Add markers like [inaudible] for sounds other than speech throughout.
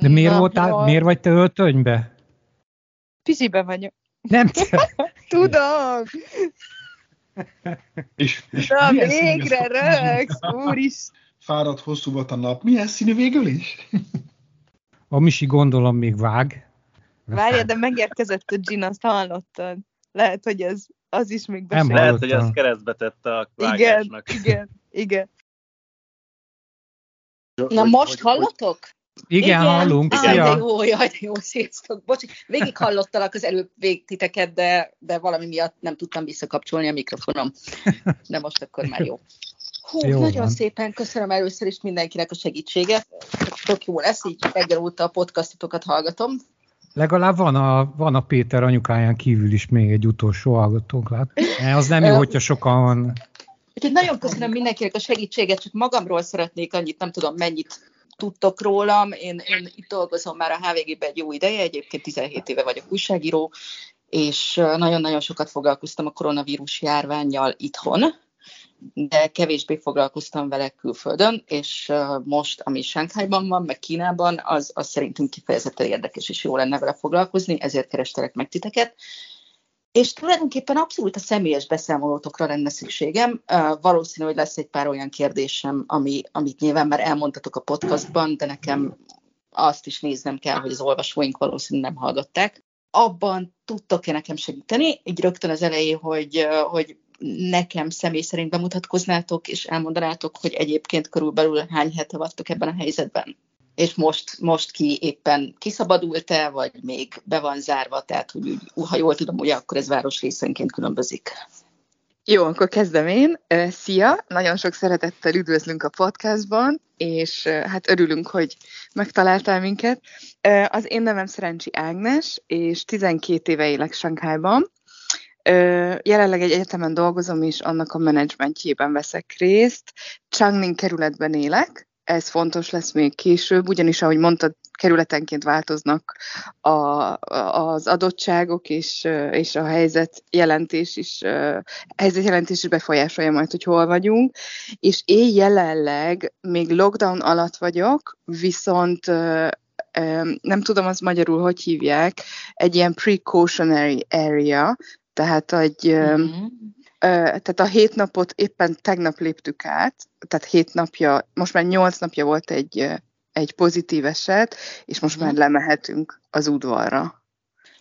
De miért, voltál, miért vagy te öltönybe? Pisibe vagyok. Nem [laughs] te. Tudom. És, és Na, végre rögsz, úris. Fáradt, hosszú volt a nap. Milyen színű végül is? A Misi gondolom még vág. Várja, de megérkezett a Gin, azt hallottad. Lehet, hogy ez az is még Nem besél. Lehet, hogy ez keresztbe tette a Igen, vágásnak. igen, igen. Na Hogy- most hogy- hallotok? Igen, hallunk. Á, Szia. de jó, jaj, jó, sziasztok. Bocs, végig hallottalak az előbb vég titeket, de, de valami miatt nem tudtam visszakapcsolni a mikrofonom. De most akkor már jó. Hú, Jó nagyon van. szépen köszönöm először is mindenkinek a segítséget. Tök jó lesz, így reggel óta a podcastotokat hallgatom. Legalább van a, van a Péter anyukáján kívül is még egy utolsó hallgatónk, lát. Az nem jó, hogyha sokan. Úgyhogy nagyon köszönöm mindenkinek a segítséget, csak magamról szeretnék annyit, nem tudom mennyit tudtok rólam. Én, én itt dolgozom már a HVG-ben egy jó ideje, egyébként 17 éve vagyok újságíró, és nagyon-nagyon sokat foglalkoztam a koronavírus járványjal itthon, de kevésbé foglalkoztam vele külföldön, és most, ami Sánkhájban van, meg Kínában, az, az szerintünk kifejezetten érdekes, és jó lenne vele foglalkozni, ezért kerestelek meg titeket. És tulajdonképpen abszolút a személyes beszámolótokra lenne szükségem. Valószínű, hogy lesz egy pár olyan kérdésem, ami, amit nyilván már elmondtatok a podcastban, de nekem azt is néznem kell, hogy az olvasóink valószínűleg nem hallgatták. Abban tudtok-e nekem segíteni, így rögtön az elején, hogy, hogy nekem személy szerint bemutatkoznátok, és elmondanátok, hogy egyébként körülbelül hány hete vagytok ebben a helyzetben? És most, most ki éppen kiszabadult-e, vagy még be van zárva, tehát hogy ha jól tudom, ugye akkor ez város részenként különbözik. Jó, akkor kezdem én. Szia! Nagyon sok szeretettel üdvözlünk a podcastban, és hát örülünk, hogy megtaláltál minket. Az én nevem Szerencsi Ágnes, és 12 éve élek Sankhájban. Jelenleg egy egyetemen dolgozom, és annak a menedzsmentjében veszek részt. Changning kerületben élek, ez fontos lesz még később, ugyanis, ahogy mondtad, kerületenként változnak a, az adottságok, és, és a helyzet jelentés is, ö, helyzetjelentés is befolyásolja majd, hogy hol vagyunk. És én jelenleg még lockdown alatt vagyok, viszont nem tudom az magyarul, hogy hívják, egy ilyen precautionary area, tehát egy, ö, Mhm. Ö, tehát a hét napot éppen tegnap léptük át, tehát hét napja, most már nyolc napja volt egy, egy pozitív eset, és most már Mhm. lemehetünk az udvarra.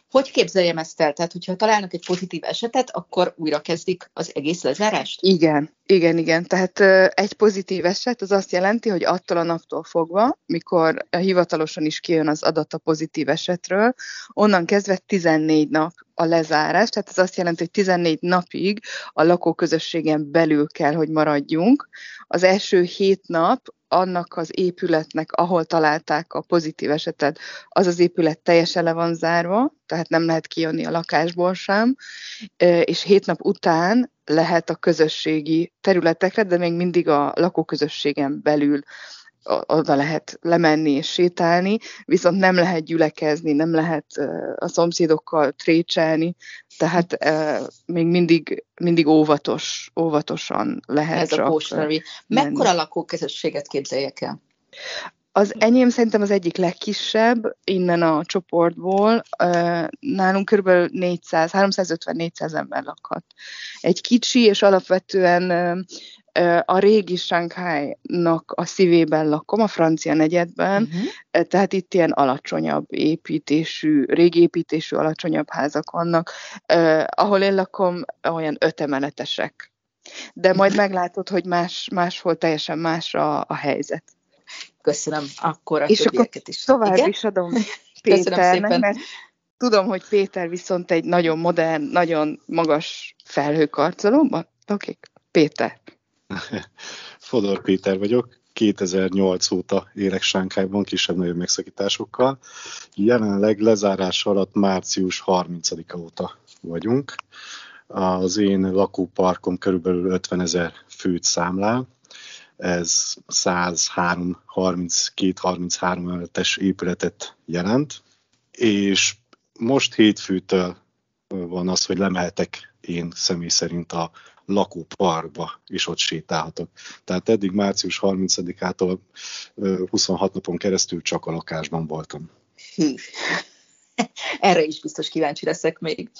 Hogy képzeljem ezt el? Tehát, hogyha találnak egy pozitív esetet, akkor újra kezdik az egész lezárást? Igen, igen, igen. Tehát egy pozitív eset az azt jelenti, hogy attól a naptól fogva, mikor hivatalosan is kijön az adat a pozitív esetről, onnan kezdve 14 nap a lezárás, tehát ez azt jelenti, hogy 14 napig a lakóközösségen belül kell, hogy maradjunk. Az első 7 nap annak az épületnek, ahol találták a pozitív esetet, az az épület teljesen le van zárva, tehát nem lehet kijönni a lakásból sem, és hét nap után lehet a közösségi területekre, de még mindig a lakóközösségen belül oda lehet lemenni és sétálni, viszont nem lehet gyülekezni, nem lehet a szomszédokkal trécselni, tehát ö, még mindig, mindig óvatos, óvatosan lehet Ez a menni. Mekkora lakóközösséget képzeljek el? Az enyém szerintem az egyik legkisebb innen a csoportból. Nálunk kb. 400, 350-400 ember lakhat. Egy kicsi, és alapvetően a régi Shanghai-nak a szívében lakom, a francia negyedben, Uh-huh. Tehát itt ilyen alacsonyabb építésű, régi építésű, alacsonyabb házak vannak. Uh, ahol én lakom, olyan öt emeletesek. De majd [laughs] meglátod, hogy más, máshol teljesen más a, a helyzet. Köszönöm. Akkor a És akkor is. Tovább Igen? is adom [laughs] Péternek, mert tudom, hogy Péter viszont egy nagyon modern, nagyon magas felhőkarcolóban lakik. Péter. [laughs] Fodor Péter vagyok, 2008 óta élek Sánkhájban kisebb-nagyobb megszakításokkal. Jelenleg lezárás alatt március 30-a óta vagyunk. Az én lakóparkom körülbelül 50 ezer főt számlál. Ez 103, 32-33 emeletes épületet jelent, és most hétfőtől van az, hogy lemeltek én személy szerint a lakóparkba, és ott sétálhatok. Tehát eddig március 30-ától 26 napon keresztül csak a lakásban voltam. Hű. [laughs] Erre is biztos kíváncsi leszek még,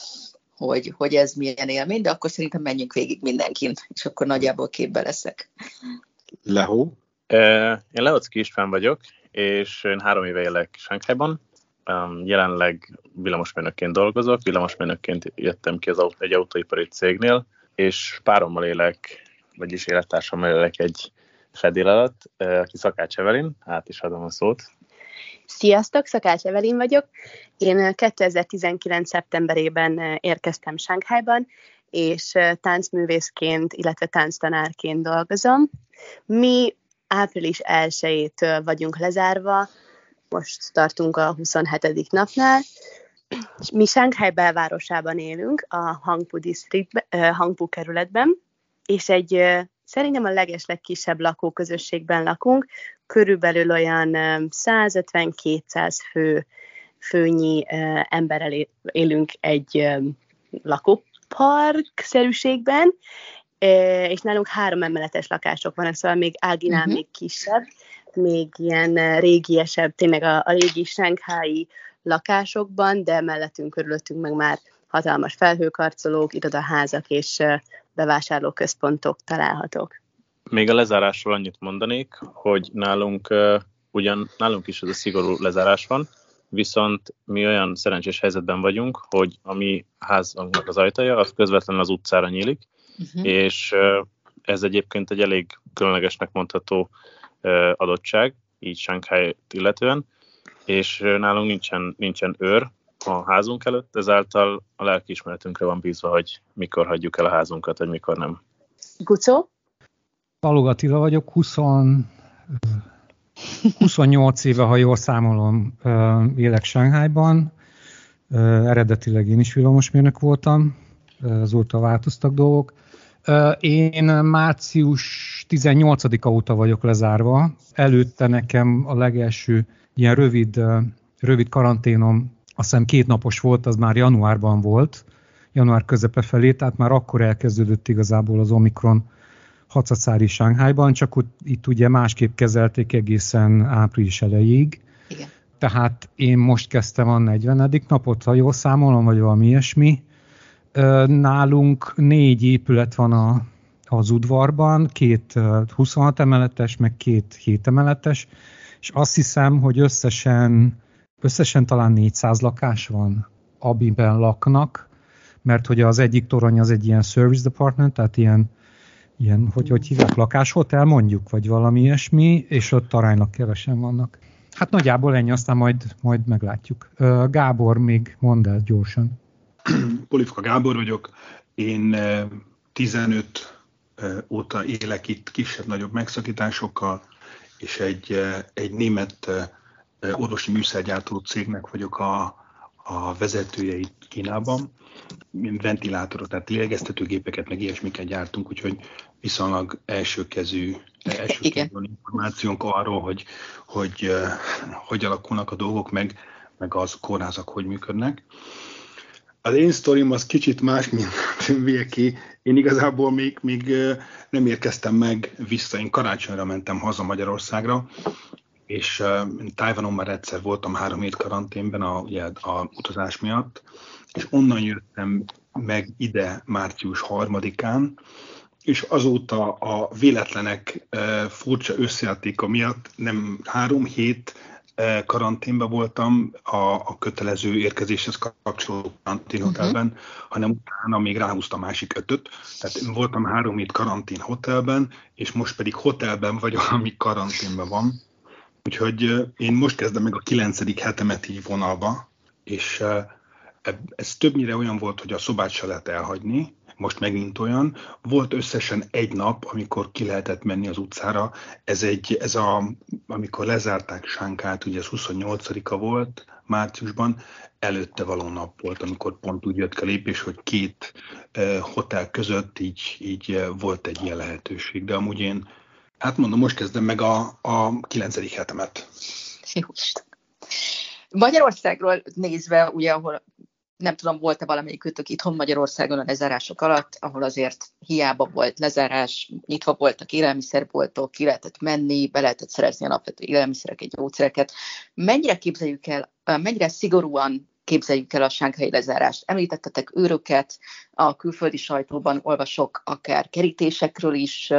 hogy, hogy ez milyen élmény, de akkor szerintem menjünk végig mindenkin, és akkor nagyjából képbe leszek. Lehó? Én Leocki István vagyok, és én három éve élek Sánkhájban. Jelenleg villamosmérnökként dolgozok, villamosmérnökként jöttem ki az egy autóipari cégnél, és párommal élek, vagyis élettársammal élek egy fedél alatt, aki Szakács Evelin, át is adom a szót. Sziasztok, Szakács Evelin vagyok. Én 2019. szeptemberében érkeztem Sánkhájban, és táncművészként, illetve tánctanárként dolgozom. Mi április 1-től vagyunk lezárva, most tartunk a 27. napnál. Mi Shanghai belvárosában élünk, a Hangpu, district, Hangpu kerületben, és egy szerintem a legeslegkisebb lakóközösségben lakunk, körülbelül olyan 150-200 fő, főnyi emberrel élünk egy lakópark-szerűségben, és nálunk három emeletes lakások vannak, szóval még Áginál uh-huh. még kisebb, még ilyen régiesebb, tényleg a, a régi Shanghai lakásokban, de mellettünk, körülöttünk meg már hatalmas felhőkarcolók, irodaházak és bevásárlóközpontok találhatók. Még a lezárásról annyit mondanék, hogy nálunk ugyan nálunk is ez a szigorú lezárás van, viszont mi olyan szerencsés helyzetben vagyunk, hogy a mi házunknak az ajtaja az közvetlenül az utcára nyílik, uh-huh. és ez egyébként egy elég különlegesnek mondható adottság, így Shanghai illetően, és nálunk nincsen, nincsen őr a házunk előtt, ezáltal a lelkiismeretünkre van bízva, hogy mikor hagyjuk el a házunkat, vagy mikor nem. Gucó? Balog Attila vagyok, 20, 28 éve, ha jól számolom, élek Sánghájban. Eredetileg én is villamosmérnök voltam, azóta változtak dolgok. Én március 18-a óta vagyok lezárva. Előtte nekem a legelső ilyen rövid, rövid karanténom, azt hiszem két napos volt, az már januárban volt, január közepe felé, tehát már akkor elkezdődött igazából az Omikron hacacári Sánghájban, csak itt ugye másképp kezelték egészen április elejéig. Igen. Tehát én most kezdtem a 40. napot, ha jól számolom, vagy valami ilyesmi, Nálunk négy épület van a, az udvarban, két 26 emeletes, meg két 7 emeletes, és azt hiszem, hogy összesen, összesen talán 400 lakás van, amiben laknak, mert hogy az egyik torony az egy ilyen service department, tehát ilyen, ilyen hogy, hogy hívják, lakáshotel mondjuk, vagy valami ilyesmi, és ott aránylag kevesen vannak. Hát nagyjából ennyi, aztán majd, majd meglátjuk. Gábor, még mondd el gyorsan. Polifka Gábor vagyok, én 15 eh, eh, óta élek itt kisebb-nagyobb megszakításokkal, és egy, egy német orvosi műszergyártó cégnek vagyok a, a vezetője itt Kínában. Ventilátorot, tehát lélegeztetőgépeket, meg ilyesmiket gyártunk, úgyhogy viszonylag elsőkezű, elsőkezű információnk arról, hogy, hogy hogy alakulnak a dolgok, meg, meg az kórházak hogy működnek. Az én sztorim az kicsit más, mint Vilki. Én igazából még, még nem érkeztem meg vissza. Én karácsonyra mentem haza Magyarországra, és Tájvanon már egyszer voltam három hét karanténben a, ugye, a utazás miatt, és onnan jöttem meg ide március harmadikán, és azóta a véletlenek furcsa összejátéka miatt nem három hét, Karanténban voltam a, a kötelező érkezéshez kapcsolódó karanténhotelben, uh-huh. hanem utána még ráhúztam másik ötöt. Tehát voltam három hét karantén hotelben, és most pedig hotelben vagyok, ami karanténban van. Úgyhogy e, én most kezdem meg a kilencedik hetemet így vonalba, és e, ez többnyire olyan volt, hogy a szobát se lehet elhagyni, most megint olyan. Volt összesen egy nap, amikor ki lehetett menni az utcára. Ez, egy, ez a, amikor lezárták Sánkát, ugye ez 28-a volt márciusban, előtte való nap volt, amikor pont úgy jött a lépés, hogy két eh, hotel között így, így eh, volt egy ilyen lehetőség. De amúgy én, hát mondom, most kezdem meg a, a 9. hetemet. Magyarországról nézve, ugye, ahol nem tudom, volt-e valamelyikőtök itthon Magyarországon a lezárások alatt, ahol azért hiába volt lezárás, nyitva voltak élelmiszerboltok, ki lehetett menni, be lehetett szerezni alapvető élelmiszereket, gyógyszereket. Mennyire képzeljük el, mennyire szigorúan képzeljük el a sánkhelyi lezárást. Említettetek őröket, a külföldi sajtóban olvasok akár kerítésekről is.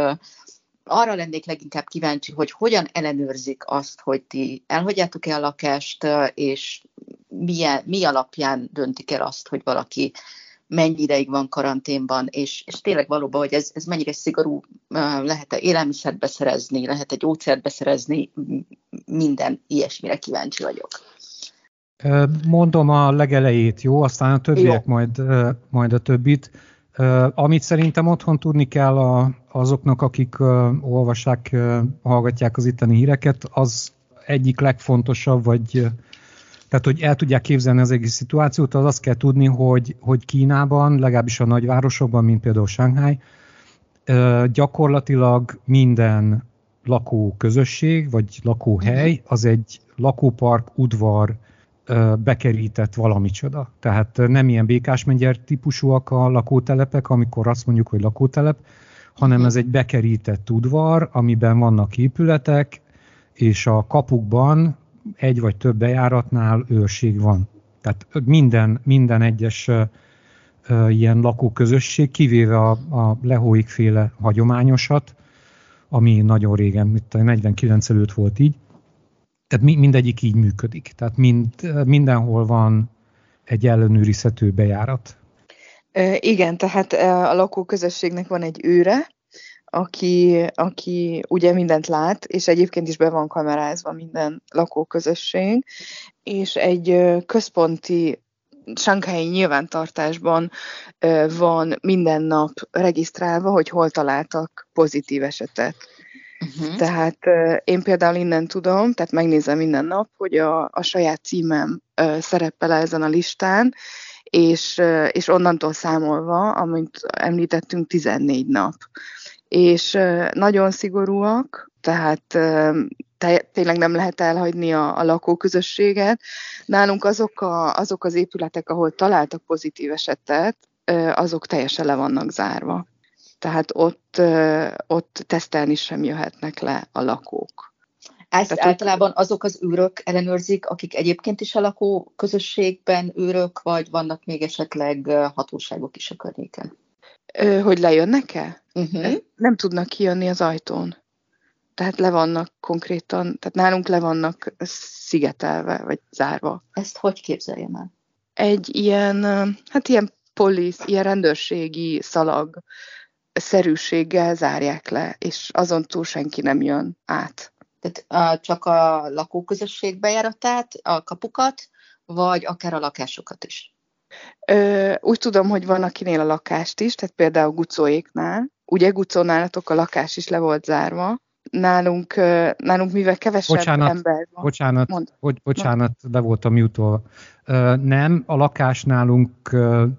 Arra lennék leginkább kíváncsi, hogy hogyan ellenőrzik azt, hogy ti elhagyjátok-e a lakást, és milyen, mi alapján döntik el azt, hogy valaki mennyi ideig van karanténban, és, és tényleg valóban, hogy ez, ez mennyire szigorú, lehet-e élelmiszert beszerezni, lehet-e gyógyszert beszerezni, minden ilyesmire kíváncsi vagyok. Mondom a legelejét, jó? Aztán a többiek jó. Majd, majd a többit. Amit szerintem otthon tudni kell a, azoknak, akik olvassák, hallgatják az itteni híreket, az egyik legfontosabb, vagy tehát, hogy el tudják képzelni az egész szituációt, az azt kell tudni, hogy, hogy Kínában, legalábbis a nagyvárosokban, mint például Shanghai, gyakorlatilag minden lakóközösség, vagy lakóhely, az egy lakópark, udvar, bekerített valamicsoda. Tehát nem ilyen békásmegyer típusúak a lakótelepek, amikor azt mondjuk, hogy lakótelep, hanem ez egy bekerített udvar, amiben vannak épületek, és a kapukban egy vagy több bejáratnál őrség van. Tehát minden, minden egyes ilyen lakóközösség, kivéve a, a lehóik féle hagyományosat, ami nagyon régen, mint a 49 előtt volt így, tehát mindegyik így működik. Tehát mind, mindenhol van egy ellenőrizhető bejárat. Igen, tehát a lakóközösségnek van egy őre, aki, aki ugye mindent lát, és egyébként is be van kamerázva minden lakóközösség, és egy központi Sankhái nyilvántartásban van minden nap regisztrálva, hogy hol találtak pozitív esetet. Uh-huh. Tehát én például innen tudom, tehát megnézem minden nap, hogy a, a saját címem szerepel ezen a listán, és, és onnantól számolva, amint említettünk, 14 nap. És nagyon szigorúak, tehát te, tényleg nem lehet elhagyni a, a lakóközösséget. Nálunk azok, a, azok az épületek, ahol találtak pozitív esetet, azok teljesen le vannak zárva tehát ott, ott tesztelni sem jöhetnek le a lakók. Ezt tehát általában azok az űrök ellenőrzik, akik egyébként is a lakó közösségben űrök, vagy vannak még esetleg hatóságok is a környéken? Hogy lejönnek-e? Uh-huh. Nem tudnak kijönni az ajtón. Tehát le vannak konkrétan, tehát nálunk le vannak szigetelve, vagy zárva. Ezt hogy képzeljem el? Egy ilyen, hát ilyen polisz, ilyen rendőrségi szalag szerűséggel zárják le, és azon túl senki nem jön át. Tehát uh, csak a lakóközösség bejáratát, a kapukat, vagy akár a lakásokat is? Ö, úgy tudom, hogy van akinél a lakást is, tehát például Gucóéknál. Ugye Gucónálatok a lakás is le volt zárva. Nálunk, nálunk mivel kevesebb bocsánat, ember van. Bocsánat, Mond. Bocs, bocsánat, Mond. le voltam jutolva. Nem, a lakás nálunk,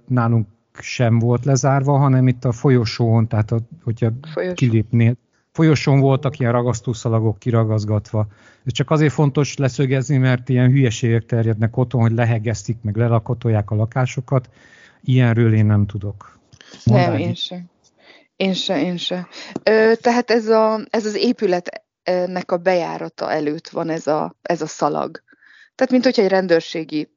nálunk sem volt lezárva, hanem itt a folyosón, tehát a, hogyha Folyosó. kilépnél, folyosón voltak ilyen ragasztószalagok kiragazgatva. Ez csak azért fontos leszögezni, mert ilyen hülyeségek terjednek otthon, hogy lehegeztik, meg lelakotolják a lakásokat. Ilyenről én nem tudok. Mondd nem, én sem. Én se, én se. Ö, tehát ez, a, ez az épületnek a bejárata előtt van ez a, ez a szalag. Tehát, mint hogyha egy rendőrségi,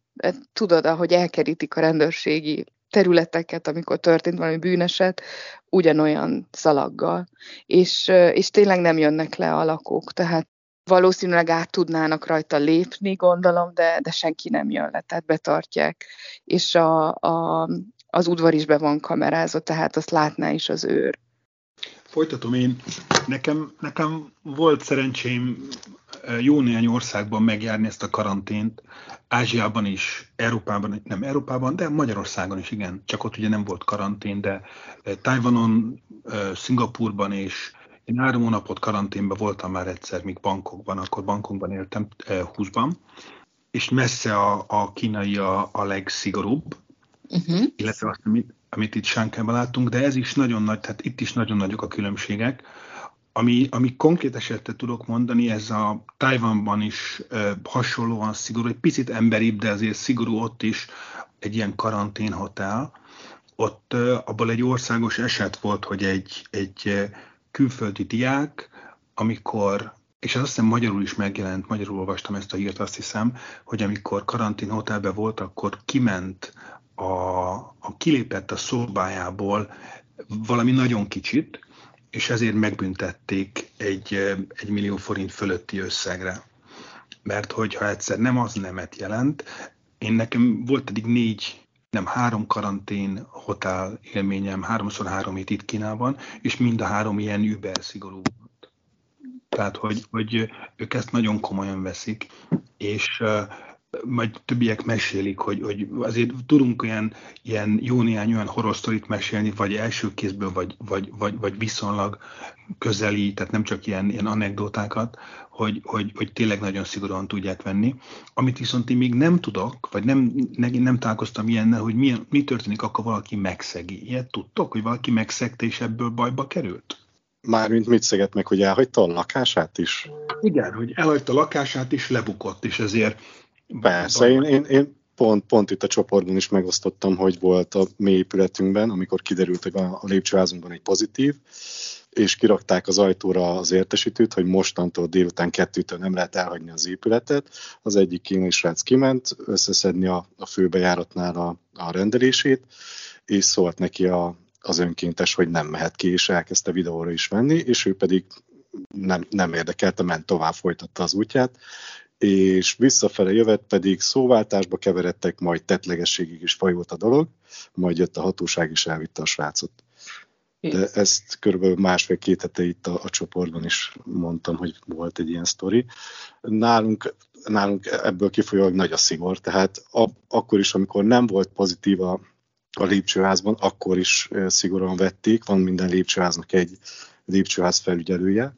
tudod, ahogy elkerítik a rendőrségi területeket, amikor történt valami bűneset, ugyanolyan szalaggal. És, és tényleg nem jönnek le a lakók, tehát valószínűleg át tudnának rajta lépni, gondolom, de, de senki nem jön le, tehát betartják. És a, a, az udvar is be van kamerázott, tehát azt látná is az őr. Folytatom én. Nekem, nekem volt szerencsém jó néhány országban megjárni ezt a karantént, Ázsiában is, Európában, nem Európában, de Magyarországon is, igen. Csak ott ugye nem volt karantén, de Tajvanon, Szingapurban és én három hónapot karanténban voltam már egyszer, míg bankokban, akkor bankokban éltem, 20-ban, és messze a, a kínai a, a legszigorúbb, uh-huh. illetve azt, amit, amit itt Sánkában láttunk, de ez is nagyon nagy, tehát itt is nagyon nagyok a különbségek. Ami, ami konkrét esetet tudok mondani, ez a Tajvanban is e, hasonlóan szigorú, egy picit emberibb, de azért szigorú ott is. egy ilyen karanténhotel, ott abból egy országos eset volt, hogy egy, egy külföldi diák, amikor, és ez azt hiszem magyarul is megjelent, magyarul olvastam ezt a hírt, azt hiszem, hogy amikor karanténhotelben volt, akkor kiment a, a kilépett a szobájából valami nagyon kicsit, és ezért megbüntették egy, egy millió forint fölötti összegre. Mert hogyha egyszer nem az nemet jelent, én nekem volt eddig négy, nem három karantén hotel élményem, háromszor három hét itt Kínában, és mind a három ilyen über szigorú volt. Tehát, hogy, hogy ők ezt nagyon komolyan veszik, és majd többiek mesélik, hogy, hogy azért tudunk ilyen, ilyen jó néhány olyan horror mesélni, vagy első kézből, vagy, vagy, vagy, vagy viszonylag közeli, tehát nem csak ilyen, ilyen anekdotákat, hogy, hogy, hogy tényleg nagyon szigorúan tudják venni. Amit viszont én még nem tudok, vagy nem, nem, nem találkoztam ilyennel, hogy mi, mi történik, akkor valaki megszegi. Ilyet tudtok, hogy valaki megszegte, és ebből bajba került? Mármint mit szeget meg, hogy elhagyta a lakását is? Igen, hogy elhagyta a lakását is, lebukott, és ezért Persze, én, én, én pont, pont itt a csoportban is megosztottam, hogy volt a mi épületünkben, amikor kiderült, hogy a lépcsőházunkban egy pozitív, és kirakták az ajtóra az értesítőt, hogy mostantól délután kettőtől nem lehet elhagyni az épületet. Az egyik kínai srác kiment összeszedni a, a főbejáratnál a, a rendelését, és szólt neki a, az önkéntes, hogy nem mehet ki, és elkezdte videóra is venni, és ő pedig nem, nem érdekelte, ment tovább, folytatta az útját, és visszafele jövet pedig szóváltásba keveredtek, majd tetlegességig is fajult a dolog, majd jött a hatóság és elvitte a srácot. De ezt körülbelül másfél-két hete itt a, a csoportban is mondtam, hogy volt egy ilyen sztori. Nálunk, nálunk ebből kifolyólag nagy a szigor, tehát a, akkor is, amikor nem volt pozitív a, a lépcsőházban, akkor is szigorúan vették, van minden lépcsőháznak egy lépcsőház felügyelője,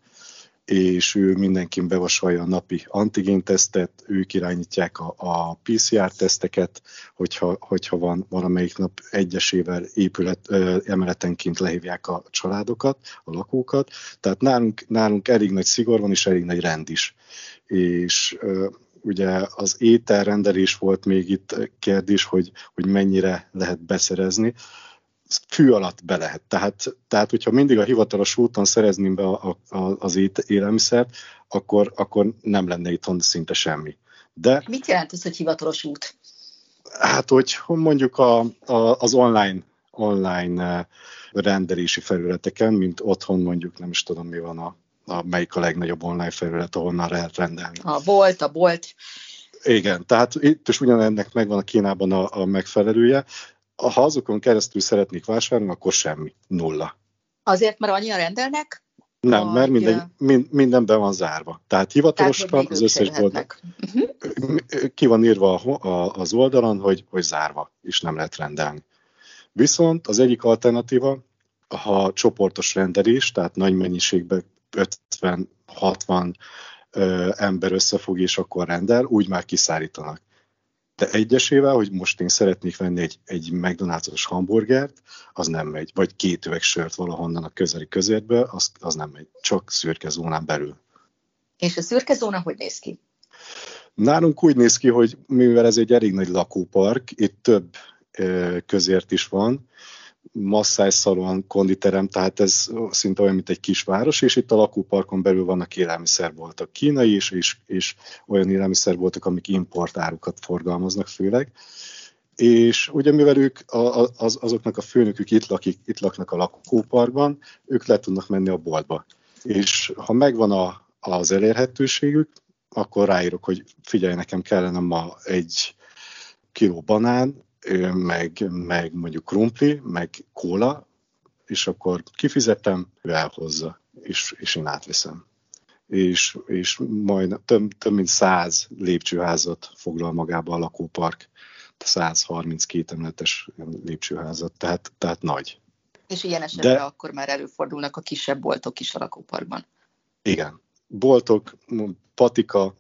és ő mindenkin bevasalja a napi antigéntesztet, ők irányítják a, a PCR-teszteket, hogyha, hogyha van valamelyik nap egyesével épület, ö, emeletenként lehívják a családokat, a lakókat. Tehát nálunk, nálunk elég nagy szigor van, és elég nagy rend is. És ö, ugye az ételrendelés volt még itt kérdés, hogy, hogy mennyire lehet beszerezni fű alatt be lehet. Tehát, tehát hogyha mindig a hivatalos úton szerezném be a, a, az élelmiszert, akkor, akkor nem lenne itthon szinte semmi. De, Mit jelent ez, hogy hivatalos út? Hát, hogy mondjuk a, a, az online, online eh, rendelési felületeken, mint otthon mondjuk, nem is tudom mi van a, a melyik a legnagyobb online felület, ahonnan lehet rendelni. A volt, a bolt. Igen, tehát itt is ugyanennek megvan a Kínában a, a megfelelője, ha azokon keresztül szeretnék vásárolni, akkor semmi, nulla. Azért, mert annyian rendelnek? Nem, mert minden, mind, minden be van zárva. Tehát hivatalosan Tehát, az összes boldog. Uh-huh. Ki van írva az oldalon, hogy, hogy zárva, és nem lehet rendelni. Viszont az egyik alternatíva, ha csoportos rendelés, tehát nagy mennyiségben 50-60 ember összefog, és akkor rendel, úgy már kiszállítanak. De egyesével, hogy most én szeretnék venni egy, egy McDonald's-os hamburgert, az nem megy. Vagy két üveg sört valahonnan a közeli közértbe, az, az nem megy. Csak szürke zónán belül. És a szürke zóna hogy néz ki? Nálunk úgy néz ki, hogy mivel ez egy elég nagy lakópark, itt több közért is van, masszájszalon, konditerem, tehát ez szinte olyan, mint egy kisváros, és itt a lakóparkon belül vannak élelmiszerboltok, kínai is, és, és olyan élelmiszerboltok, amik importárukat forgalmaznak főleg. És ugye mivel ők, az, azoknak a főnökük itt, lakik, itt laknak a lakóparkban, ők le tudnak menni a boltba. És ha megvan a, az elérhetőségük, akkor ráírok, hogy figyelj, nekem kellene ma egy kiló banán, meg, meg mondjuk krumpli, meg kóla, és akkor kifizetem, ő elhozza, és, és én átviszem. És, és majd több, több mint száz lépcsőházat foglal magába a lakópark, 132 emeletes lépcsőházat, tehát, tehát nagy. És ilyen esetben De, akkor már előfordulnak a kisebb boltok is a lakóparkban. Igen. Boltok, patika,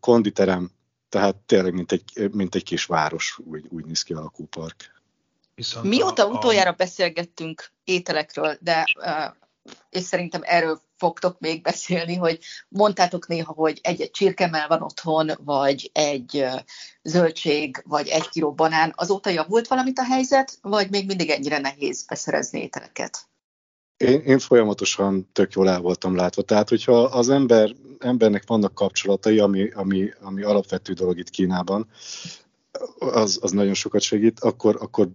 konditerem, tehát tényleg, mint egy, mint egy kis város, úgy, úgy néz ki a lakópark. Mióta a, utoljára beszélgettünk ételekről, de és szerintem erről fogtok még beszélni, hogy mondtátok néha, hogy egy-egy csirkemel van otthon, vagy egy zöldség, vagy egy kiló banán. Azóta javult valamit a helyzet, vagy még mindig ennyire nehéz beszerezni ételeket? Én, én folyamatosan tök jól el voltam látva. Tehát, hogyha az ember, embernek vannak kapcsolatai, ami, ami, ami alapvető dolog itt Kínában, az, az nagyon sokat segít, akkor, akkor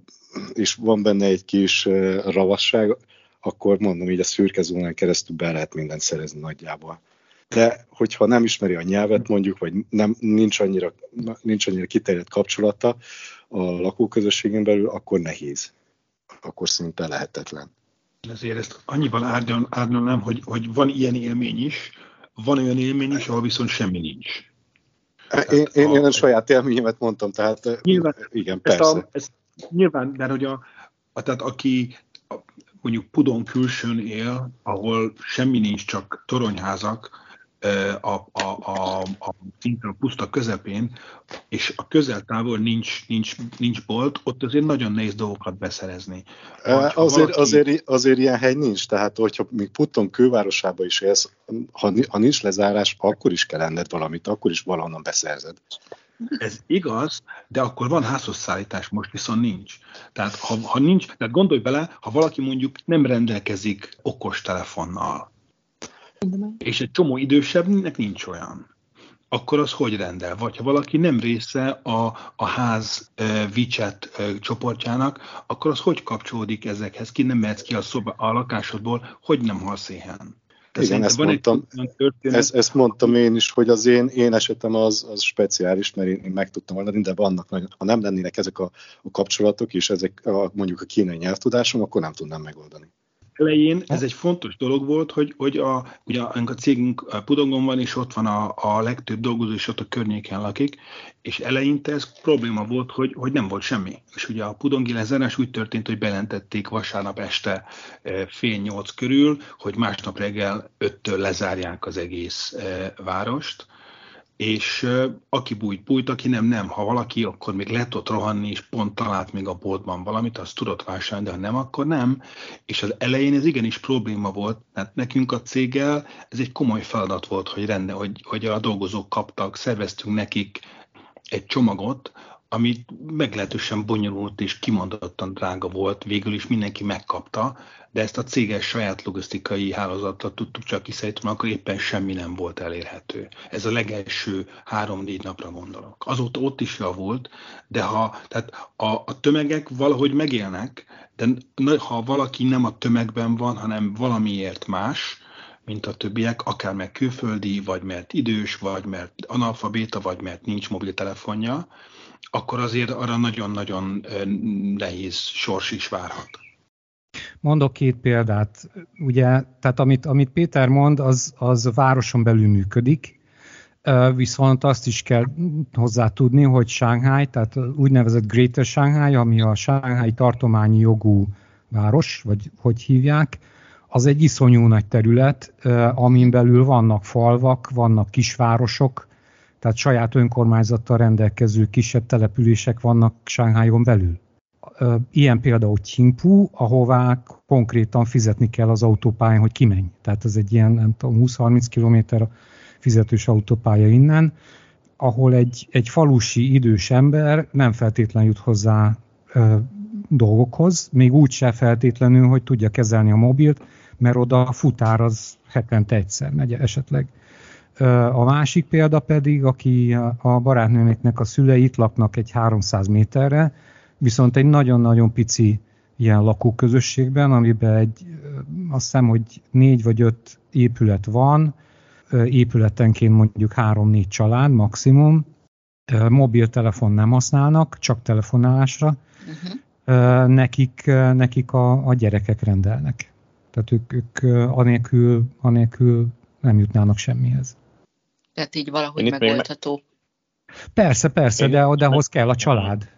és van benne egy kis ravasság, akkor mondom így a szürke zónán keresztül be lehet mindent szerezni nagyjából. De hogyha nem ismeri a nyelvet mondjuk, vagy nem, nincs, annyira, nincs annyira kiterjedt kapcsolata a lakóközösségen belül, akkor nehéz. Akkor szinte lehetetlen. Ezért ezt annyival árnyalnám, hogy, hogy van ilyen élmény is, van olyan élmény is, ahol viszont semmi nincs. Én, én, én a saját élményemet mondtam, tehát nyilván, igen, persze. Ezt a, ezt nyilván, mert hogy a, a, tehát aki mondjuk Pudon külsőn él, ahol semmi nincs, csak toronyházak, a, a, a, a, a puszta közepén, és a közel-távol nincs, nincs, nincs bolt, ott azért nagyon nehéz dolgokat beszerezni. Azért, valaki... azért, azért ilyen hely nincs, tehát hogyha még Putton kővárosába is élsz, ha, ha nincs lezárás, akkor is kell lenned valamit, akkor is valahonnan beszerzed. Ez igaz, de akkor van házhozszállítás, most viszont nincs. Tehát ha, ha nincs, tehát gondolj bele, ha valaki mondjuk nem rendelkezik okos telefonnal, és egy csomó idősebbnek nincs olyan, akkor az hogy rendel? Vagy ha valaki nem része a, a ház uh, WeChat uh, csoportjának, akkor az hogy kapcsolódik ezekhez? Ki nem mehetsz ki a, szoba, a lakásodból, hogy nem halsz éhen? Igen, ezt mondtam, ezt, ezt mondtam én is, hogy az én, én esetem az, az speciális, mert én, én meg tudtam oldani, de vannak nagyon, ha nem lennének ezek a, a kapcsolatok, és ezek a, mondjuk a kínai nyelvtudásom, akkor nem tudnám megoldani elején ez egy fontos dolog volt, hogy, hogy a, ugye a cégünk Pudongon van, és ott van a, a legtöbb dolgozó, és ott a környéken lakik, és eleinte ez probléma volt, hogy, hogy nem volt semmi. És ugye a Pudongi lezárás úgy történt, hogy belentették vasárnap este e, fél nyolc körül, hogy másnap reggel öttől lezárják az egész e, várost, és aki bújt, bújt, aki nem, nem. Ha valaki, akkor még lehet ott rohanni, és pont talált még a boltban valamit, azt tudott vásárolni, de ha nem, akkor nem. És az elején ez igenis probléma volt, mert nekünk a céggel ez egy komoly feladat volt, hogy, rende, hogy, hogy a dolgozók kaptak, szerveztünk nekik egy csomagot, ami meglehetősen bonyolult és kimondottan drága volt, végül is mindenki megkapta, de ezt a céges saját logisztikai hálózattal tudtuk csak kiszállítani, akkor éppen semmi nem volt elérhető. Ez a legelső három-négy napra gondolok. Azóta ott is javult, de ha tehát a, a tömegek valahogy megélnek, de ha valaki nem a tömegben van, hanem valamiért más, mint a többiek, akár meg külföldi, vagy mert idős, vagy mert analfabéta, vagy mert nincs mobiltelefonja, akkor azért arra nagyon-nagyon nehéz sors is várhat. Mondok két példát. Ugye, tehát amit, amit Péter mond, az, az városon belül működik, viszont azt is kell hozzá tudni, hogy Shanghai, tehát úgynevezett Greater Shanghai, ami a Shanghai tartományi jogú város, vagy hogy hívják, az egy iszonyú nagy terület, amin belül vannak falvak, vannak kisvárosok, tehát saját önkormányzattal rendelkező kisebb települések vannak Sánghályon belül. Ilyen például Qingpu, ahová konkrétan fizetni kell az autópályán, hogy kimenj. Tehát ez egy ilyen, nem tudom, 20-30 km fizetős autópálya innen, ahol egy, egy falusi idős ember nem feltétlenül jut hozzá ö, dolgokhoz, még úgy se feltétlenül, hogy tudja kezelni a mobilt, mert oda a futár az hetente egyszer megy esetleg. A másik példa pedig, aki a barátnőmnek a szüleit laknak egy 300 méterre, viszont egy nagyon-nagyon pici ilyen lakóközösségben, amiben egy, azt hiszem, hogy négy vagy öt épület van, épületenként mondjuk három-négy család maximum, mobiltelefon nem használnak, csak telefonálásra, uh-huh. nekik, nekik a, a gyerekek rendelnek. Tehát ők, ők anélkül, anélkül nem jutnának semmihez. Tehát így valahogy megoldható. Persze, persze, de, de ahhoz kell a család.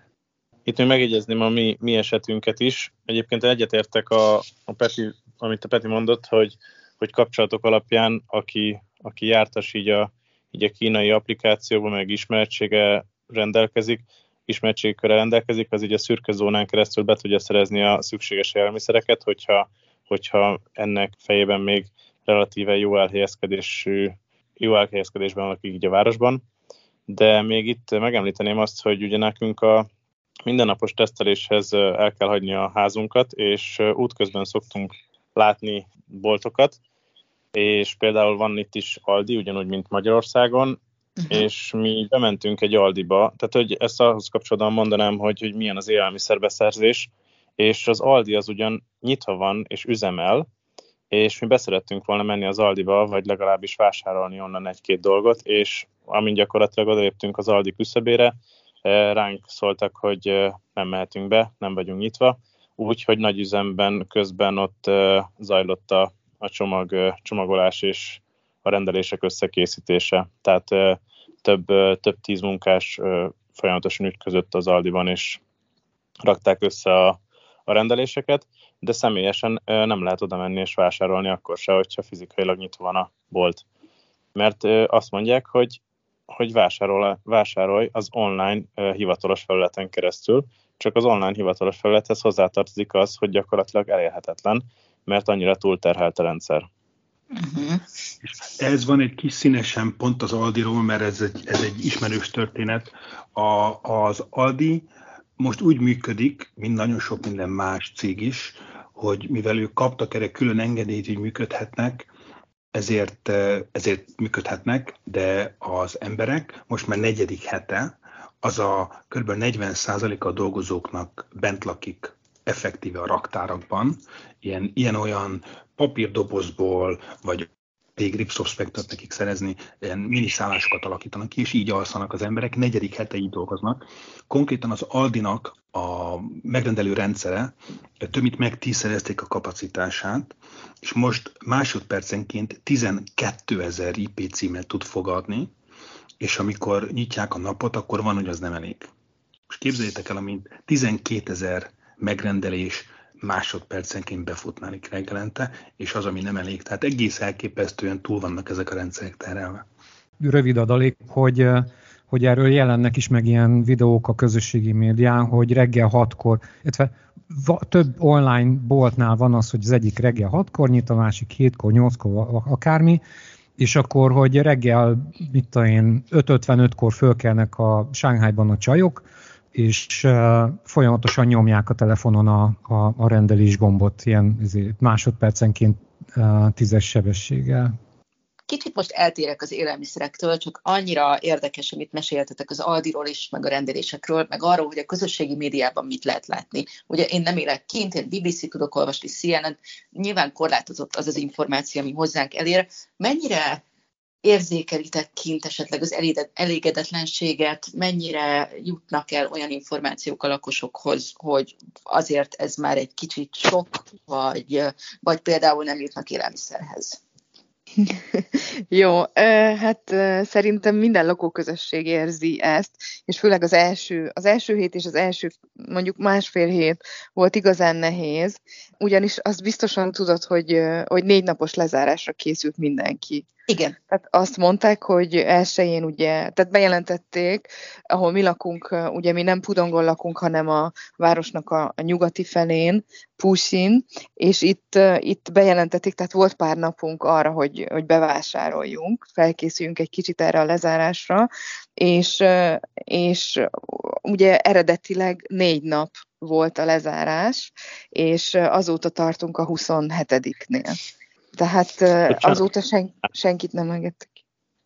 Itt még megjegyezném a mi, mi esetünket is. Egyébként egyetértek a, a Peti, amit a Peti mondott, hogy, hogy kapcsolatok alapján, aki, aki jártas így a, így a kínai applikációban, meg ismertsége rendelkezik, ismertségkörre rendelkezik, az így a szürke zónán keresztül be tudja szerezni a szükséges élelmiszereket, hogyha, hogyha ennek fejében még relatíve jó elhelyezkedésű, jó elhelyezkedésben lakik így a városban, de még itt megemlíteném azt, hogy ugye nekünk a mindennapos teszteléshez el kell hagyni a házunkat, és útközben szoktunk látni boltokat, és például van itt is Aldi, ugyanúgy, mint Magyarországon, uh-huh. és mi bementünk egy Aldiba, tehát hogy ezt ahhoz kapcsolatban mondanám, hogy, hogy milyen az élelmiszerbeszerzés, és az Aldi az ugyan nyitva van és üzemel, és mi beszerettünk volna menni az Aldiba, vagy legalábbis vásárolni onnan egy-két dolgot, és amint gyakorlatilag odaléptünk az Aldi küszöbére, eh, ránk szóltak, hogy eh, nem mehetünk be, nem vagyunk nyitva, úgyhogy nagy üzemben közben ott eh, zajlott a, a csomag, csomagolás és a rendelések összekészítése. Tehát több, több tíz munkás folyamatosan ütközött az Aldiban, és rakták össze a, a rendeléseket, de személyesen nem lehet oda menni és vásárolni akkor se, hogyha fizikailag nyitva van a bolt. Mert azt mondják, hogy, hogy vásárol, vásárolj az online hivatalos felületen keresztül, csak az online hivatalos felülethez hozzátartozik az, hogy gyakorlatilag elérhetetlen, mert annyira túlterhelt a rendszer. Uh-huh. Ez van egy kis színesen pont az Aldiról, mert ez egy, ez egy ismerős történet. A, az Aldi most úgy működik, mint nagyon sok minden más cég is, hogy mivel ők kaptak erre külön engedélyt, hogy működhetnek, ezért, ezért működhetnek, de az emberek most már negyedik hete, az a kb. 40% a dolgozóknak bent lakik effektíve a raktárakban, ilyen, ilyen-olyan papírdobozból, vagy pedig Ripsoft Spectret nekik szerezni, ilyen miniszállásokat alakítanak ki, és így alszanak az emberek, negyedik hete így dolgoznak. Konkrétan az Aldinak a megrendelő rendszere több mint meg tízszerezték a kapacitását, és most másodpercenként 12 ezer IP címet tud fogadni, és amikor nyitják a napot, akkor van, hogy az nem elég. Most képzeljétek el, amint 12 ezer megrendelés másodpercenként befutnálik reggelente, és az, ami nem elég. Tehát egész elképesztően túl vannak ezek a rendszerek terelve. Rövid adalék, hogy hogy erről jelennek is meg ilyen videók a közösségi médián, hogy reggel hatkor, illetve több online boltnál van az, hogy az egyik reggel hatkor nyit, a másik hétkor, nyolckor, akármi, és akkor, hogy reggel, mit tudom én, 5.55-kor fölkelnek a Sánghájban a csajok, és uh, folyamatosan nyomják a telefonon a, a, a rendelés gombot, ilyen másodpercenként uh, tízes sebességgel. Kicsit most eltérek az élelmiszerektől, csak annyira érdekes, amit meséltetek az Aldiról is, meg a rendelésekről, meg arról, hogy a közösségi médiában mit lehet látni. Ugye én nem élek kint, én BBC tudok olvasni, CNN, nyilván korlátozott az az információ, ami hozzánk elér. Mennyire érzékelitek kint esetleg az elégedetlenséget, mennyire jutnak el olyan információk a lakosokhoz, hogy azért ez már egy kicsit sok, vagy, vagy például nem jutnak élelmiszerhez? [laughs] Jó, hát szerintem minden lakóközösség érzi ezt, és főleg az első, az első hét és az első mondjuk másfél hét volt igazán nehéz, ugyanis azt biztosan tudod, hogy, hogy négy napos lezárásra készült mindenki. Igen. Tehát azt mondták, hogy elsőjén ugye, tehát bejelentették, ahol mi lakunk, ugye mi nem Pudongon lakunk, hanem a városnak a, a nyugati felén, Pusin, és itt, itt bejelentették, tehát volt pár napunk arra, hogy, hogy bevásároljunk, felkészüljünk egy kicsit erre a lezárásra, és, és ugye eredetileg négy nap volt a lezárás, és azóta tartunk a 27-nél. Tehát Bocsánat. azóta sen, senkit nem engedtek.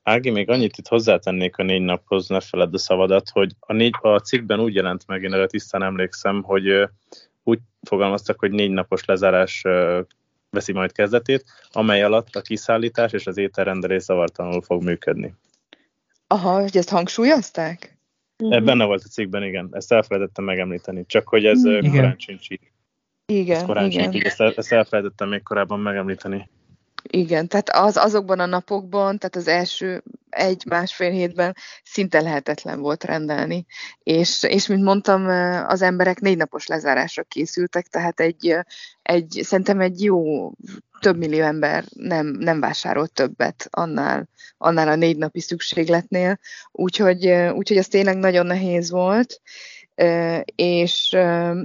Ági, még annyit itt hozzátennék a négy naphoz, ne feledd a szavadat, hogy a, négy, a cikkben úgy jelent meg, én erre tisztán emlékszem, hogy úgy fogalmaztak, hogy négy napos lezárás veszi majd kezdetét, amely alatt a kiszállítás és az ételrendelés zavartalanul fog működni. Aha, hogy ezt hangsúlyozták? Mm-hmm. Benne volt a cikkben, igen. Ezt elfelejtettem megemlíteni. Csak hogy ez igen. korán sincs így. Igen, ez korán igen. Így. Ezt, ezt elfelejtettem még korábban megemlíteni. Igen, tehát az, azokban a napokban, tehát az első egy-másfél hétben szinte lehetetlen volt rendelni. És, és mint mondtam, az emberek négy napos lezárásra készültek, tehát egy, egy szerintem egy jó több millió ember nem, nem vásárolt többet annál, annál a négy napi szükségletnél, úgyhogy, úgyhogy ez tényleg nagyon nehéz volt, és,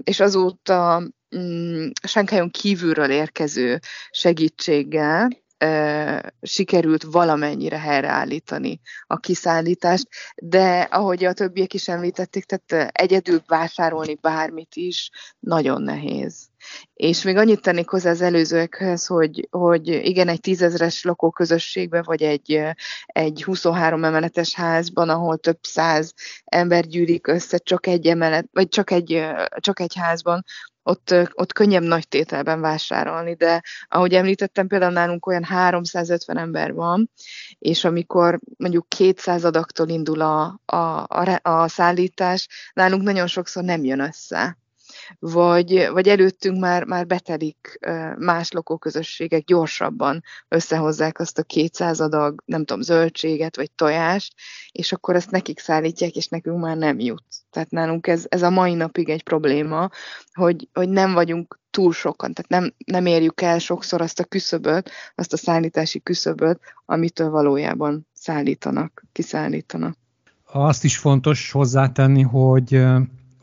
és azóta mm, Sánkhelyon kívülről érkező segítséggel, sikerült valamennyire helyreállítani a kiszállítást, de ahogy a többiek is említették, tehát egyedül vásárolni bármit is nagyon nehéz. És még annyit tennék hozzá az előzőekhez, hogy, hogy igen, egy tízezres lakóközösségben, vagy egy, egy 23 emeletes házban, ahol több száz ember gyűlik össze csak egy emelet, vagy csak egy, csak egy házban, ott, ott könnyebb nagy tételben vásárolni, de ahogy említettem, például nálunk olyan 350 ember van, és amikor mondjuk 200 adagtól indul a, a, a, a szállítás, nálunk nagyon sokszor nem jön össze vagy, vagy előttünk már, már betelik más lakóközösségek gyorsabban összehozzák azt a 200 adag, nem tudom, zöldséget vagy tojást, és akkor ezt nekik szállítják, és nekünk már nem jut. Tehát nálunk ez, ez a mai napig egy probléma, hogy, hogy nem vagyunk túl sokan, tehát nem, nem érjük el sokszor azt a küszöböt, azt a szállítási küszöböt, amitől valójában szállítanak, kiszállítanak. Azt is fontos hozzátenni, hogy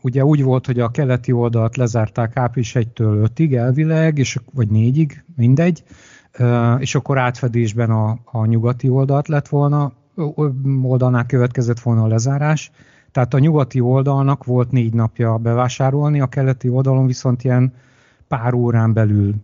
ugye úgy volt, hogy a keleti oldalt lezárták április 1-től 5-ig elvileg, és, vagy 4-ig, mindegy, és akkor átfedésben a, a nyugati oldalt lett volna, oldalnál következett volna a lezárás. Tehát a nyugati oldalnak volt négy napja bevásárolni, a keleti oldalon viszont ilyen pár órán belül,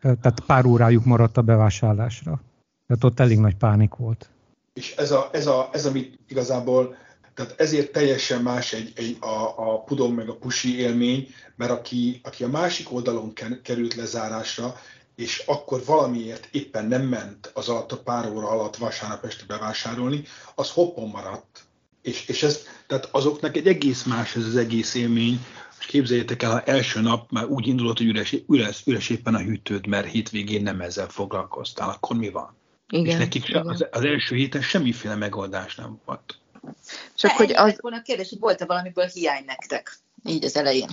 tehát pár órájuk maradt a bevásárlásra. Tehát ott elég nagy pánik volt. És ez, a, ez, a, ez amit igazából tehát ezért teljesen más egy, egy a, a pudong meg a pusi élmény, mert aki, aki a másik oldalon került lezárásra, és akkor valamiért éppen nem ment az alatt a pár óra alatt vasárnap este bevásárolni, az hoppon maradt. És, és ez, tehát azoknak egy egész más ez az egész élmény, és képzeljétek el, ha első nap már úgy indulott, hogy üres, üres, üres éppen a hűtőd, mert hétvégén nem ezzel foglalkoztál, akkor mi van? Igen, és nekik igen. Az, az első héten semmiféle megoldás nem volt. Csak hogy az... volna a kérdés, hogy volt-e valamiből hiány nektek, így az elején?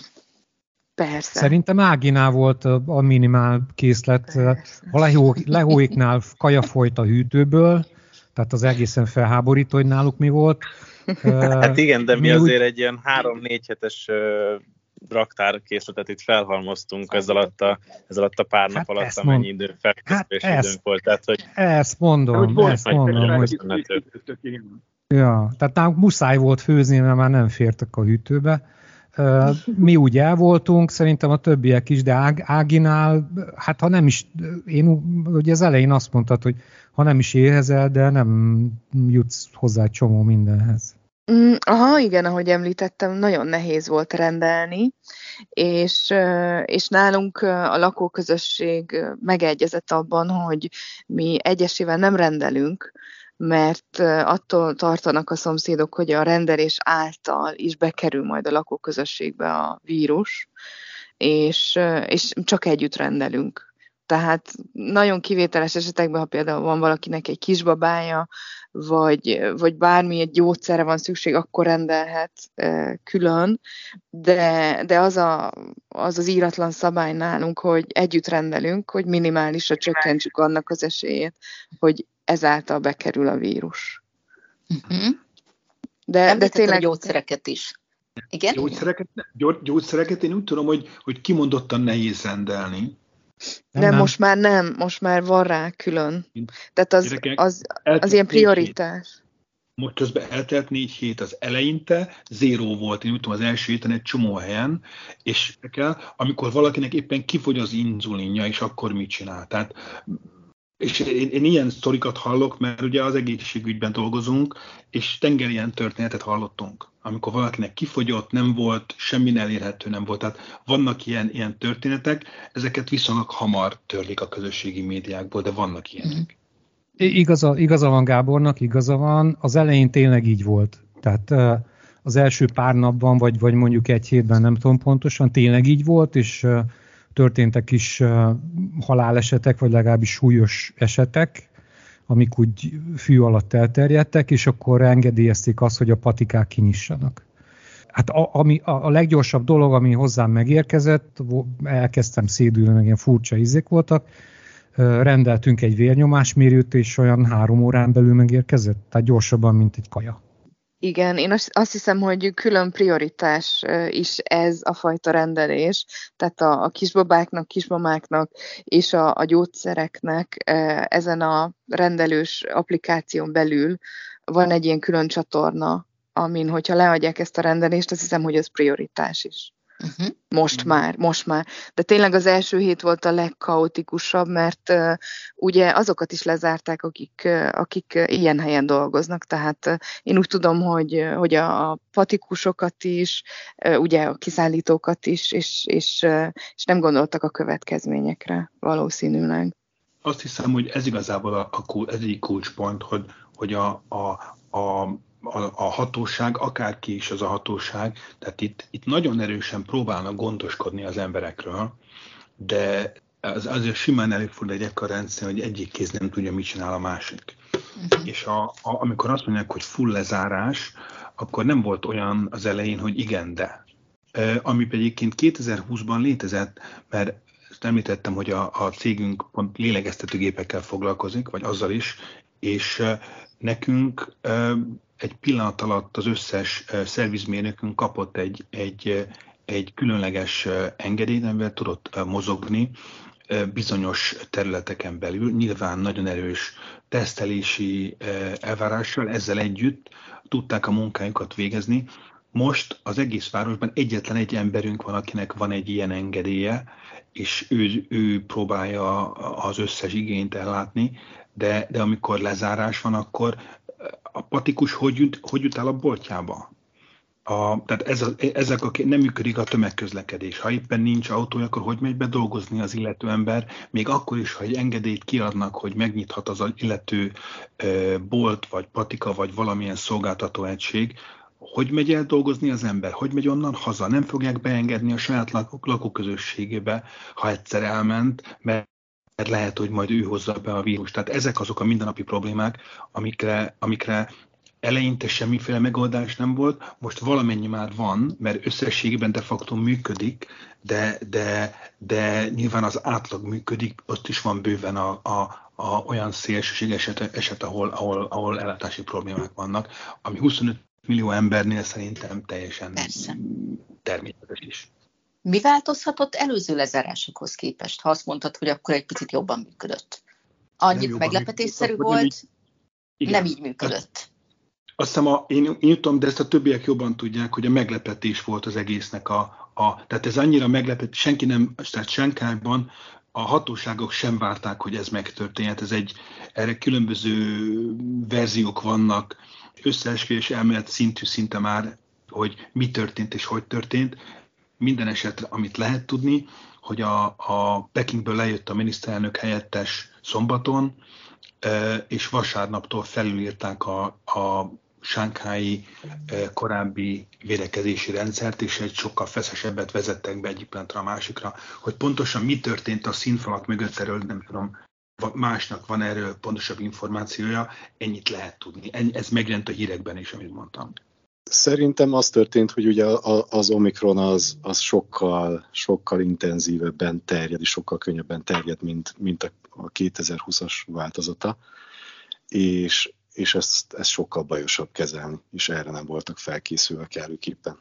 Persze. Szerintem Áginál volt a minimál készlet. Persze. A lehó, lehóiknál kaja folyt a hűtőből, tehát az egészen felháborító, hogy náluk mi volt. Hát igen, de mi, mi azért úgy... egy ilyen három-négy hetes raktárkészletet itt felhalmoztunk ez alatt a, ez alatt a pár nap hát alatt, amennyi mond... idő felkészülési hát időnk volt. Tehát, hogy ezt mondom, ezt mondom, hogy... Ja, tehát nálunk muszáj volt főzni, mert már nem fértek a hűtőbe. Mi úgy el voltunk, szerintem a többiek is, de Ág, Áginál, hát ha nem is, én ugye az elején azt mondtad, hogy ha nem is éhezel, de nem jutsz hozzá csomó mindenhez. Mm, aha, igen, ahogy említettem, nagyon nehéz volt rendelni, és, és nálunk a lakóközösség megegyezett abban, hogy mi egyesével nem rendelünk, mert attól tartanak a szomszédok, hogy a rendelés által is bekerül majd a lakóközösségbe a vírus, és, és csak együtt rendelünk. Tehát nagyon kivételes esetekben, ha például van valakinek egy kisbabája, vagy, vagy bármi egy gyógyszerre van szükség, akkor rendelhet e, külön, de, de az, a, az az íratlan szabály nálunk, hogy együtt rendelünk, hogy minimálisra csökkentsük annak az esélyét, hogy ezáltal bekerül a vírus. Uh-huh. De, de tényleg... a gyógyszereket is. Igen? Gyógyszereket, gyógyszereket én úgy tudom, hogy, hogy kimondottan nehéz rendelni. Nem, nem, most már nem, most már van rá külön. Tehát az, az, az ilyen prioritás. Most közben eltelt négy hét, az eleinte zéró volt, én úgy tudom, az első héten egy csomó helyen, és kell, amikor valakinek éppen kifogy az inzulinja, és akkor mit csinál. Tehát és én, én ilyen sztorikat hallok, mert ugye az egészségügyben dolgozunk, és tenger ilyen történetet hallottunk, amikor valakinek kifogyott, nem volt, semmi elérhető nem volt. Tehát vannak ilyen, ilyen történetek, ezeket viszonylag hamar törlik a közösségi médiákból, de vannak ilyenek. Igaza, igaza van Gábornak, igaza van. Az elején tényleg így volt. Tehát az első pár napban, vagy, vagy mondjuk egy hétben, nem tudom pontosan, tényleg így volt, és történtek is halálesetek, vagy legalábbis súlyos esetek, amik úgy fű alatt elterjedtek, és akkor engedélyezték azt, hogy a patikák kinyissanak. Hát a, ami, a, a leggyorsabb dolog, ami hozzám megérkezett, elkezdtem szédülni, meg ilyen furcsa ízék voltak, rendeltünk egy vérnyomásmérőt, és olyan három órán belül megérkezett, tehát gyorsabban, mint egy kaja. Igen, én azt hiszem, hogy külön prioritás is ez a fajta rendelés, tehát a, a kisbabáknak, kismamáknak és a, a gyógyszereknek ezen a rendelős applikáción belül van egy ilyen külön csatorna, amin, hogyha leadják ezt a rendelést, azt hiszem, hogy ez prioritás is. Uh-huh. Most uh-huh. már, most már. De tényleg az első hét volt a legkaotikusabb, mert uh, ugye azokat is lezárták, akik, uh, akik uh, ilyen helyen dolgoznak. Tehát uh, én úgy tudom, hogy, uh, hogy a, a patikusokat is, uh, ugye a kiszállítókat is, és, és, uh, és nem gondoltak a következményekre valószínűleg. Azt hiszem, hogy ez igazából a, a, ez egy kulcspont, hogy, hogy a, a, a a, a hatóság, akárki is az a hatóság, tehát itt, itt nagyon erősen próbálnak gondoskodni az emberekről, de az, azért simán előfordul egy ekkor rendszer, hogy egyik kéz nem tudja, mit csinál a másik. Uh-huh. És a, a, amikor azt mondják, hogy full lezárás, akkor nem volt olyan az elején, hogy igen, de. E, ami egyébként 2020-ban létezett, mert ezt említettem, hogy a, a cégünk pont lélegeztetőgépekkel foglalkozik, vagy azzal is, és nekünk egy pillanat alatt az összes szervizmérnökünk kapott egy, egy, egy különleges engedélyt, amivel tudott mozogni bizonyos területeken belül, nyilván nagyon erős tesztelési elvárással, ezzel együtt tudták a munkájukat végezni. Most az egész városban egyetlen egy emberünk van, akinek van egy ilyen engedélye, és ő, ő próbálja az összes igényt ellátni, de, de amikor lezárás van, akkor a patikus hogy jut, hogy jut el a boltjába? A, tehát ez a, ezek a, nem működik a tömegközlekedés. Ha éppen nincs autója, akkor hogy megy be az illető ember, még akkor is, ha egy engedélyt kiadnak, hogy megnyithat az illető e, bolt, vagy patika, vagy valamilyen szolgáltató egység, hogy megy el dolgozni az ember, hogy megy onnan haza, nem fogják beengedni a saját lakóközösségébe, ha egyszer elment, mert lehet, hogy majd ő hozza be a vírust. Tehát ezek azok a mindennapi problémák, amikre, amikre eleinte semmiféle megoldás nem volt, most valamennyi már van, mert összességében de facto működik, de, de, de nyilván az átlag működik, ott is van bőven a, a, a olyan szélsőség eset, eset ahol, ahol, ahol ellátási problémák vannak, ami 25 millió embernél szerintem teljesen Persze. természetes is. Mi változhatott előző lezárásokhoz képest, ha azt mondtad, hogy akkor egy picit jobban működött? Annyit meglepetésszerű volt, nem így, nem így működött. Azt hiszem, a, én, én tudom, de ezt a többiek jobban tudják, hogy a meglepetés volt az egésznek a, a tehát ez annyira meglepett, senki nem, tehát Senkányban a hatóságok sem várták, hogy ez megtörténhet. Ez egy, erre különböző verziók vannak, összeesküvés elmélet szintű szinte már, hogy mi történt és hogy történt minden esetre, amit lehet tudni, hogy a, a Pekingből lejött a miniszterelnök helyettes szombaton, és vasárnaptól felülírták a, a sánkhái korábbi védekezési rendszert, és egy sokkal feszesebbet vezettek be egyik pillanatra a másikra. Hogy pontosan mi történt a színfalak mögött, erről nem tudom, másnak van erről pontosabb információja, ennyit lehet tudni. Ez megjelent a hírekben is, amit mondtam. Szerintem az történt, hogy ugye az Omikron az, az sokkal, sokkal intenzívebben terjed, és sokkal könnyebben terjed, mint, mint a 2020-as változata, és, és ezt, ezt sokkal bajosabb kezelni, és erre nem voltak felkészülve kellőképpen.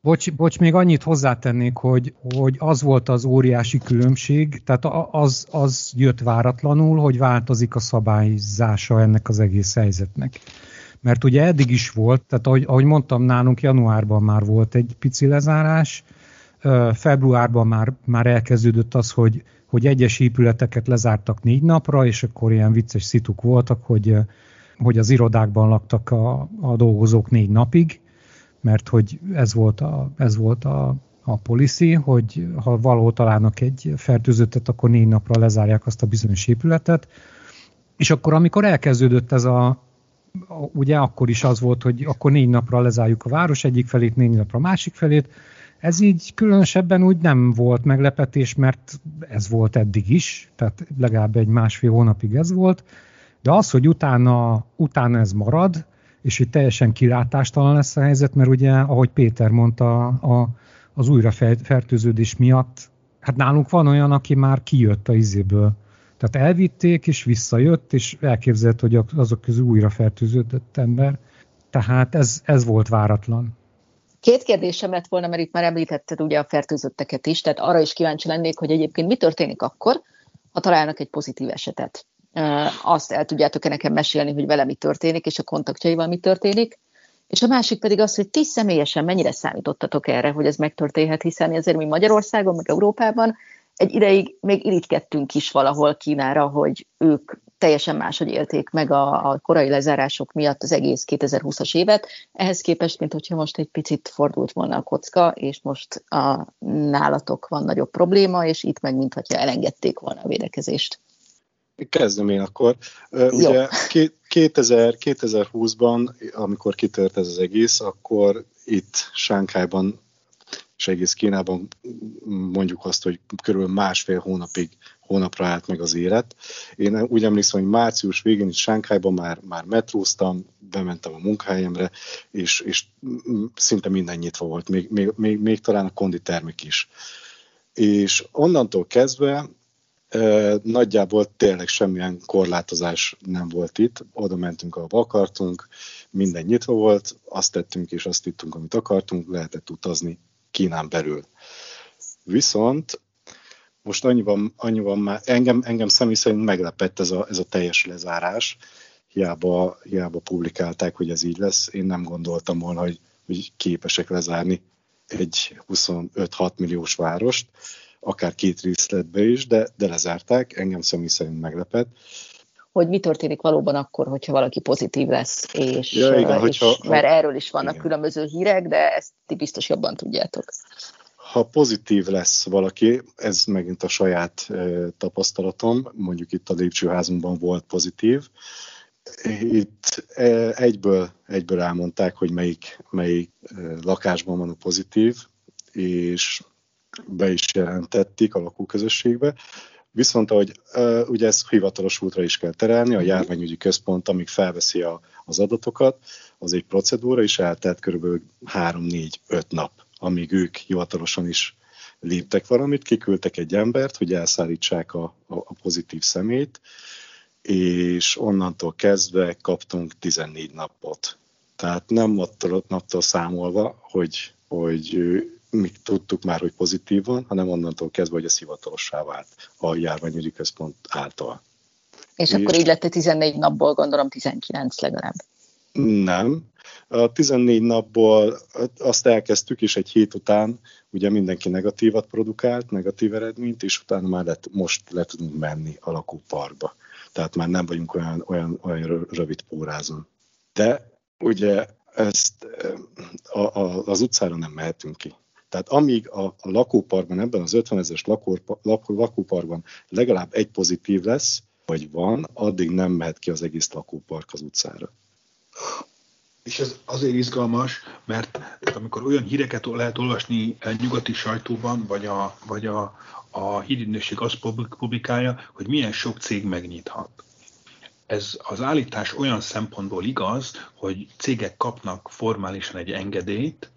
Bocs, bocs, még annyit hozzátennék, hogy, hogy az volt az óriási különbség, tehát az, az jött váratlanul, hogy változik a szabályzása ennek az egész helyzetnek. Mert ugye eddig is volt, tehát ahogy, ahogy mondtam, nálunk januárban már volt egy pici lezárás, februárban már, már elkezdődött az, hogy, hogy egyes épületeket lezártak négy napra, és akkor ilyen vicces szituk voltak, hogy, hogy az irodákban laktak a, a dolgozók négy napig, mert hogy ez volt a, ez volt a, a policy, hogy ha valahol találnak egy fertőzöttet, akkor négy napra lezárják azt a bizonyos épületet. És akkor, amikor elkezdődött ez a, ugye akkor is az volt, hogy akkor négy napra lezárjuk a város egyik felét, négy napra a másik felét. Ez így különösebben úgy nem volt meglepetés, mert ez volt eddig is, tehát legalább egy másfél hónapig ez volt, de az, hogy utána, utána ez marad, és hogy teljesen kilátástalan lesz a helyzet, mert ugye, ahogy Péter mondta, a, az újrafertőződés miatt, hát nálunk van olyan, aki már kijött a izéből, tehát elvitték, és visszajött, és elképzelt, hogy azok közül újra fertőződött ember. Tehát ez, ez volt váratlan. Két kérdésem lett volna, mert itt már említetted ugye a fertőzötteket is, tehát arra is kíváncsi lennék, hogy egyébként mi történik akkor, ha találnak egy pozitív esetet. Azt el tudjátok-e nekem mesélni, hogy vele mi történik, és a kontaktjaival mi történik. És a másik pedig az, hogy ti személyesen mennyire számítottatok erre, hogy ez megtörténhet, hiszen azért mi Magyarországon, meg Európában egy ideig még irigykedtünk is valahol Kínára, hogy ők teljesen máshogy élték meg a, a korai lezárások miatt az egész 2020-as évet. Ehhez képest, mint hogyha most egy picit fordult volna a kocka, és most a nálatok van nagyobb probléma, és itt meg, mint hogyha elengedték volna a védekezést. Kezdem én akkor. Ugye 2000, 2020-ban, amikor kitört ez az egész, akkor itt Sánkhájban és egész Kínában mondjuk azt, hogy körülbelül másfél hónapig hónapra állt meg az élet. Én úgy emlékszem, hogy március végén itt Sánkhájban már, már metróztam, bementem a munkahelyemre, és, és szinte minden nyitva volt, még, még, még, még talán a konditermek is. És onnantól kezdve nagyjából tényleg semmilyen korlátozás nem volt itt. Oda mentünk, ahol akartunk, minden nyitva volt, azt tettünk és azt ittünk, amit akartunk, lehetett utazni Kínán belül. Viszont most annyiban, annyiban már engem, engem személy szerint meglepett ez a, ez a teljes lezárás. Hiába, hiába publikálták, hogy ez így lesz. Én nem gondoltam volna, hogy, hogy képesek lezárni egy 25-6 milliós várost akár két részletbe is, de, de lezárták, engem személy szerint meglepett. Hogy mi történik valóban akkor, hogyha valaki pozitív lesz, és, ja, igen, és hogyha, mert erről is vannak igen. különböző hírek, de ezt ti biztos jobban tudjátok. Ha pozitív lesz valaki, ez megint a saját e, tapasztalatom, mondjuk itt a lépcsőházunkban volt pozitív, itt e, egyből, egyből elmondták, hogy melyik, melyik e, lakásban van a pozitív, és be is jelentették a lakóközösségbe. Viszont, ahogy uh, ugye ezt hivatalos útra is kell terelni, a járványügyi központ, amíg felveszi a, az adatokat, az egy procedúra, és eltelt kb. 3-4-5 nap, amíg ők hivatalosan is léptek valamit, kiküldtek egy embert, hogy elszállítsák a, a, a pozitív szemét, és onnantól kezdve kaptunk 14 napot. Tehát nem attól naptól számolva, hogy, hogy mi tudtuk már, hogy pozitív van, hanem onnantól kezdve, hogy ez hivatalossá vált a járványügyi központ által. És, és akkor így lett a 14 napból, gondolom 19 legalább. Nem. A 14 napból azt elkezdtük, és egy hét után ugye mindenki negatívat produkált, negatív eredményt, és utána már lett, most le tudunk menni a lakóparkba. Tehát már nem vagyunk olyan, olyan, olyan rövid pórázon. De ugye ezt a, a, az utcára nem mehetünk ki. Tehát amíg a, a lakóparkban, ebben az 50 ezeres lakóparkban legalább egy pozitív lesz, vagy van, addig nem mehet ki az egész lakópark az utcára. És ez azért izgalmas, mert amikor olyan híreket lehet olvasni egy nyugati sajtóban, vagy a, vagy a, a hírügynökség azt publikálja, hogy milyen sok cég megnyithat. Ez az állítás olyan szempontból igaz, hogy cégek kapnak formálisan egy engedélyt,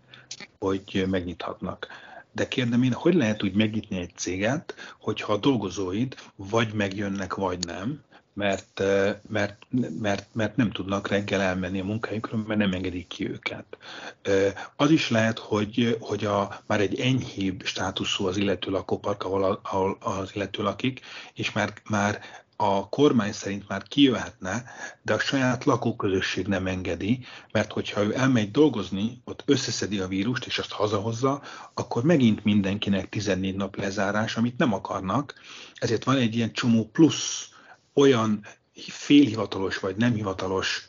hogy megnyithatnak. De kérdem én, hogy lehet úgy megnyitni egy céget, hogyha a dolgozóid vagy megjönnek, vagy nem, mert, eh, mert, mert, mert nem tudnak reggel elmenni a munkájukra, mert nem engedik ki őket. Eh, az is lehet, hogy, hogy a, már egy enyhébb státuszú az illető lakópark, ahol, ahol az illető lakik, és már, már a kormány szerint már kijöhetne, de a saját lakóközösség nem engedi, mert hogyha ő elmegy dolgozni, ott összeszedi a vírust, és azt hazahozza, akkor megint mindenkinek 14 nap lezárás, amit nem akarnak. Ezért van egy ilyen csomó plusz olyan félhivatalos vagy nem hivatalos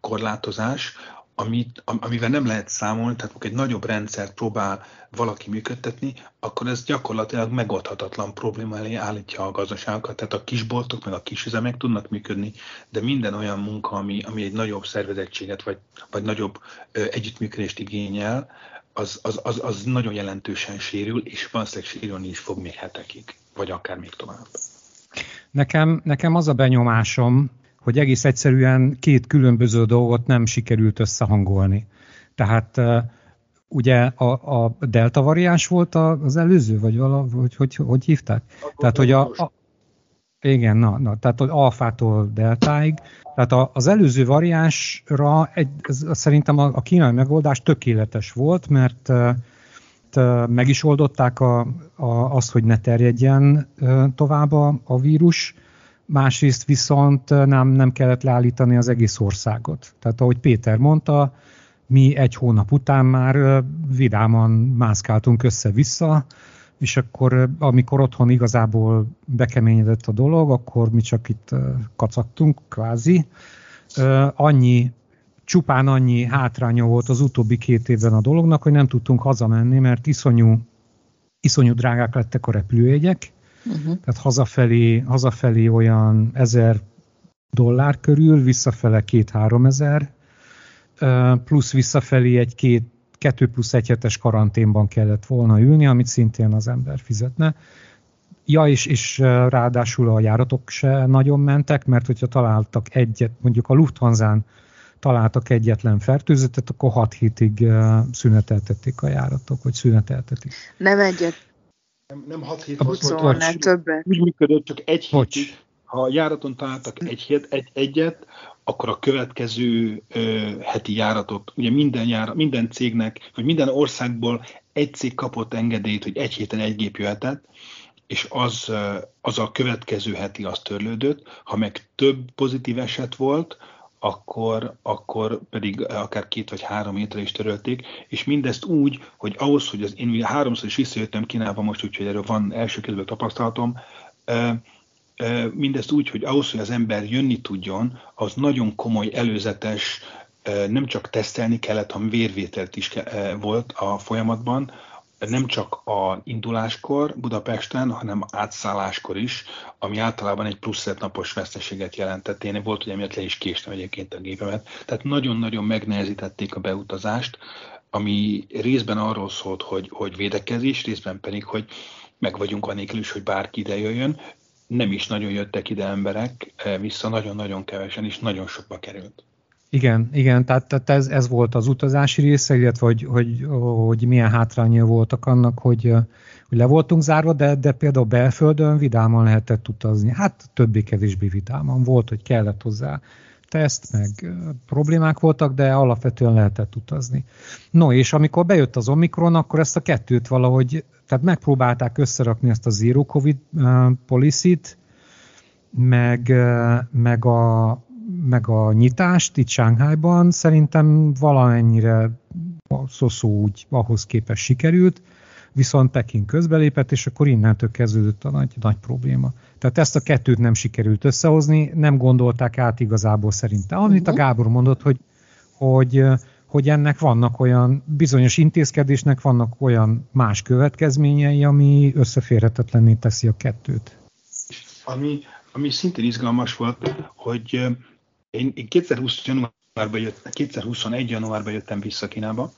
korlátozás, amit, amivel nem lehet számolni, tehát egy nagyobb rendszert próbál valaki működtetni, akkor ez gyakorlatilag megoldhatatlan probléma elé állítja a gazdaságokat. Tehát a kisboltok meg a kisüzemek tudnak működni, de minden olyan munka, ami, ami egy nagyobb szervezettséget vagy, vagy nagyobb ö, együttműködést igényel, az, az, az, az nagyon jelentősen sérül, és valószínűleg sérülni is fog még hetekig, vagy akár még tovább. Nekem, nekem az a benyomásom, hogy egész egyszerűen két különböző dolgot nem sikerült összehangolni. Tehát ugye a, a delta variáns volt az előző, vagy valahogy hogy, hogy, hogy hívták? A Tehát, hogy a, a Igen, na, na tehát alfától deltáig. Tehát az előző variánsra egy, ez, szerintem a, a kínai megoldás tökéletes volt, mert meg is oldották a, a, azt, hogy ne terjedjen tovább a, a vírus, másrészt viszont nem, nem kellett leállítani az egész országot. Tehát ahogy Péter mondta, mi egy hónap után már vidáman mászkáltunk össze-vissza, és akkor amikor otthon igazából bekeményedett a dolog, akkor mi csak itt kacagtunk, kvázi. Annyi, csupán annyi hátránya volt az utóbbi két évben a dolognak, hogy nem tudtunk hazamenni, mert iszonyú, iszonyú drágák lettek a repülőjegyek, uh-huh. tehát hazafelé, hazafelé olyan ezer dollár körül, visszafele két-három ezer, plusz visszafelé egy két, kettő plusz egy hetes karanténban kellett volna ülni, amit szintén az ember fizetne. Ja, és, és ráadásul a járatok se nagyon mentek, mert hogyha találtak egyet, mondjuk a Lufthansa-n találtak egyetlen fertőzöttet, akkor 6 hétig szüneteltették a járatok, vagy szüneteltetik. Nem egyet. Nem, nem 6 hét, volt, többet. Úgy működött, csak egy hétig. Ha a járaton találtak egy, hét, egy, egyet, akkor a következő ö, heti járatot, ugye minden, járat, minden cégnek, vagy minden országból egy cég kapott engedélyt, hogy egy héten egy gép jöhetett, és az, az a következő heti az törlődött. Ha meg több pozitív eset volt, akkor, akkor pedig akár két vagy három hétre is törölték, és mindezt úgy, hogy ahhoz, hogy az én háromszor is visszajöttem Kínába most, úgyhogy erről van első kezdve tapasztalatom, mindezt úgy, hogy ahhoz, hogy az ember jönni tudjon, az nagyon komoly előzetes, nem csak tesztelni kellett, hanem vérvételt is volt a folyamatban, nem csak a induláskor Budapesten, hanem átszálláskor is, ami általában egy plusz napos veszteséget jelentett. Én volt, hogy emiatt le is késtem egyébként a gépemet. Tehát nagyon-nagyon megnehezítették a beutazást, ami részben arról szólt, hogy, hogy védekezés, részben pedig, hogy meg vagyunk anélkül is, hogy bárki ide jöjjön nem is nagyon jöttek ide emberek, eh, vissza nagyon-nagyon kevesen, és nagyon sokba került. Igen, igen, tehát, tehát ez, ez volt az utazási része, illetve hogy, hogy, hogy milyen hátrányai voltak annak, hogy, hogy le voltunk zárva, de, de például belföldön vidáman lehetett utazni. Hát többé-kevésbé vidáman volt, hogy kellett hozzá teszt, meg problémák voltak, de alapvetően lehetett utazni. No, és amikor bejött az Omikron, akkor ezt a kettőt valahogy tehát megpróbálták összerakni ezt a zero covid policy-t, meg, meg, a, meg a nyitást itt Sánkhájban szerintem valamennyire szó úgy ahhoz képest sikerült, viszont Peking közbelépett, és akkor innentől kezdődött a nagy, nagy probléma. Tehát ezt a kettőt nem sikerült összehozni, nem gondolták át igazából szerintem. Amit a mhm. Gábor mondott, hogy, hogy hogy ennek vannak olyan, bizonyos intézkedésnek vannak olyan más következményei, ami összeférhetetlenné teszi a kettőt. Ami, ami szintén izgalmas volt, hogy én, én 2020 januárban jöttem, 2021 januárban jöttem vissza Kínába,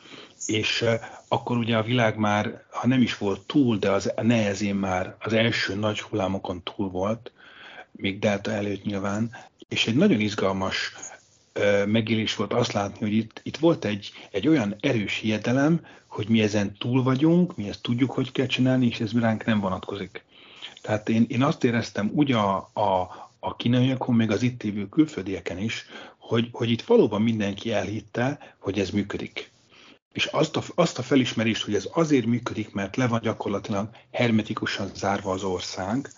és akkor ugye a világ már, ha nem is volt túl, de az nehezén már az első nagy hullámokon túl volt, még Delta előtt nyilván, és egy nagyon izgalmas megélés volt azt látni, hogy itt, itt volt egy, egy olyan erős hiedelem, hogy mi ezen túl vagyunk, mi ezt tudjuk, hogy kell csinálni, és ez ránk nem vonatkozik. Tehát én, én azt éreztem úgy a, a, a kínaiakon, még az itt lévő külföldieken is, hogy, hogy itt valóban mindenki elhitte, hogy ez működik. És azt a, azt a felismerést, hogy ez azért működik, mert le van gyakorlatilag hermetikusan zárva az ország,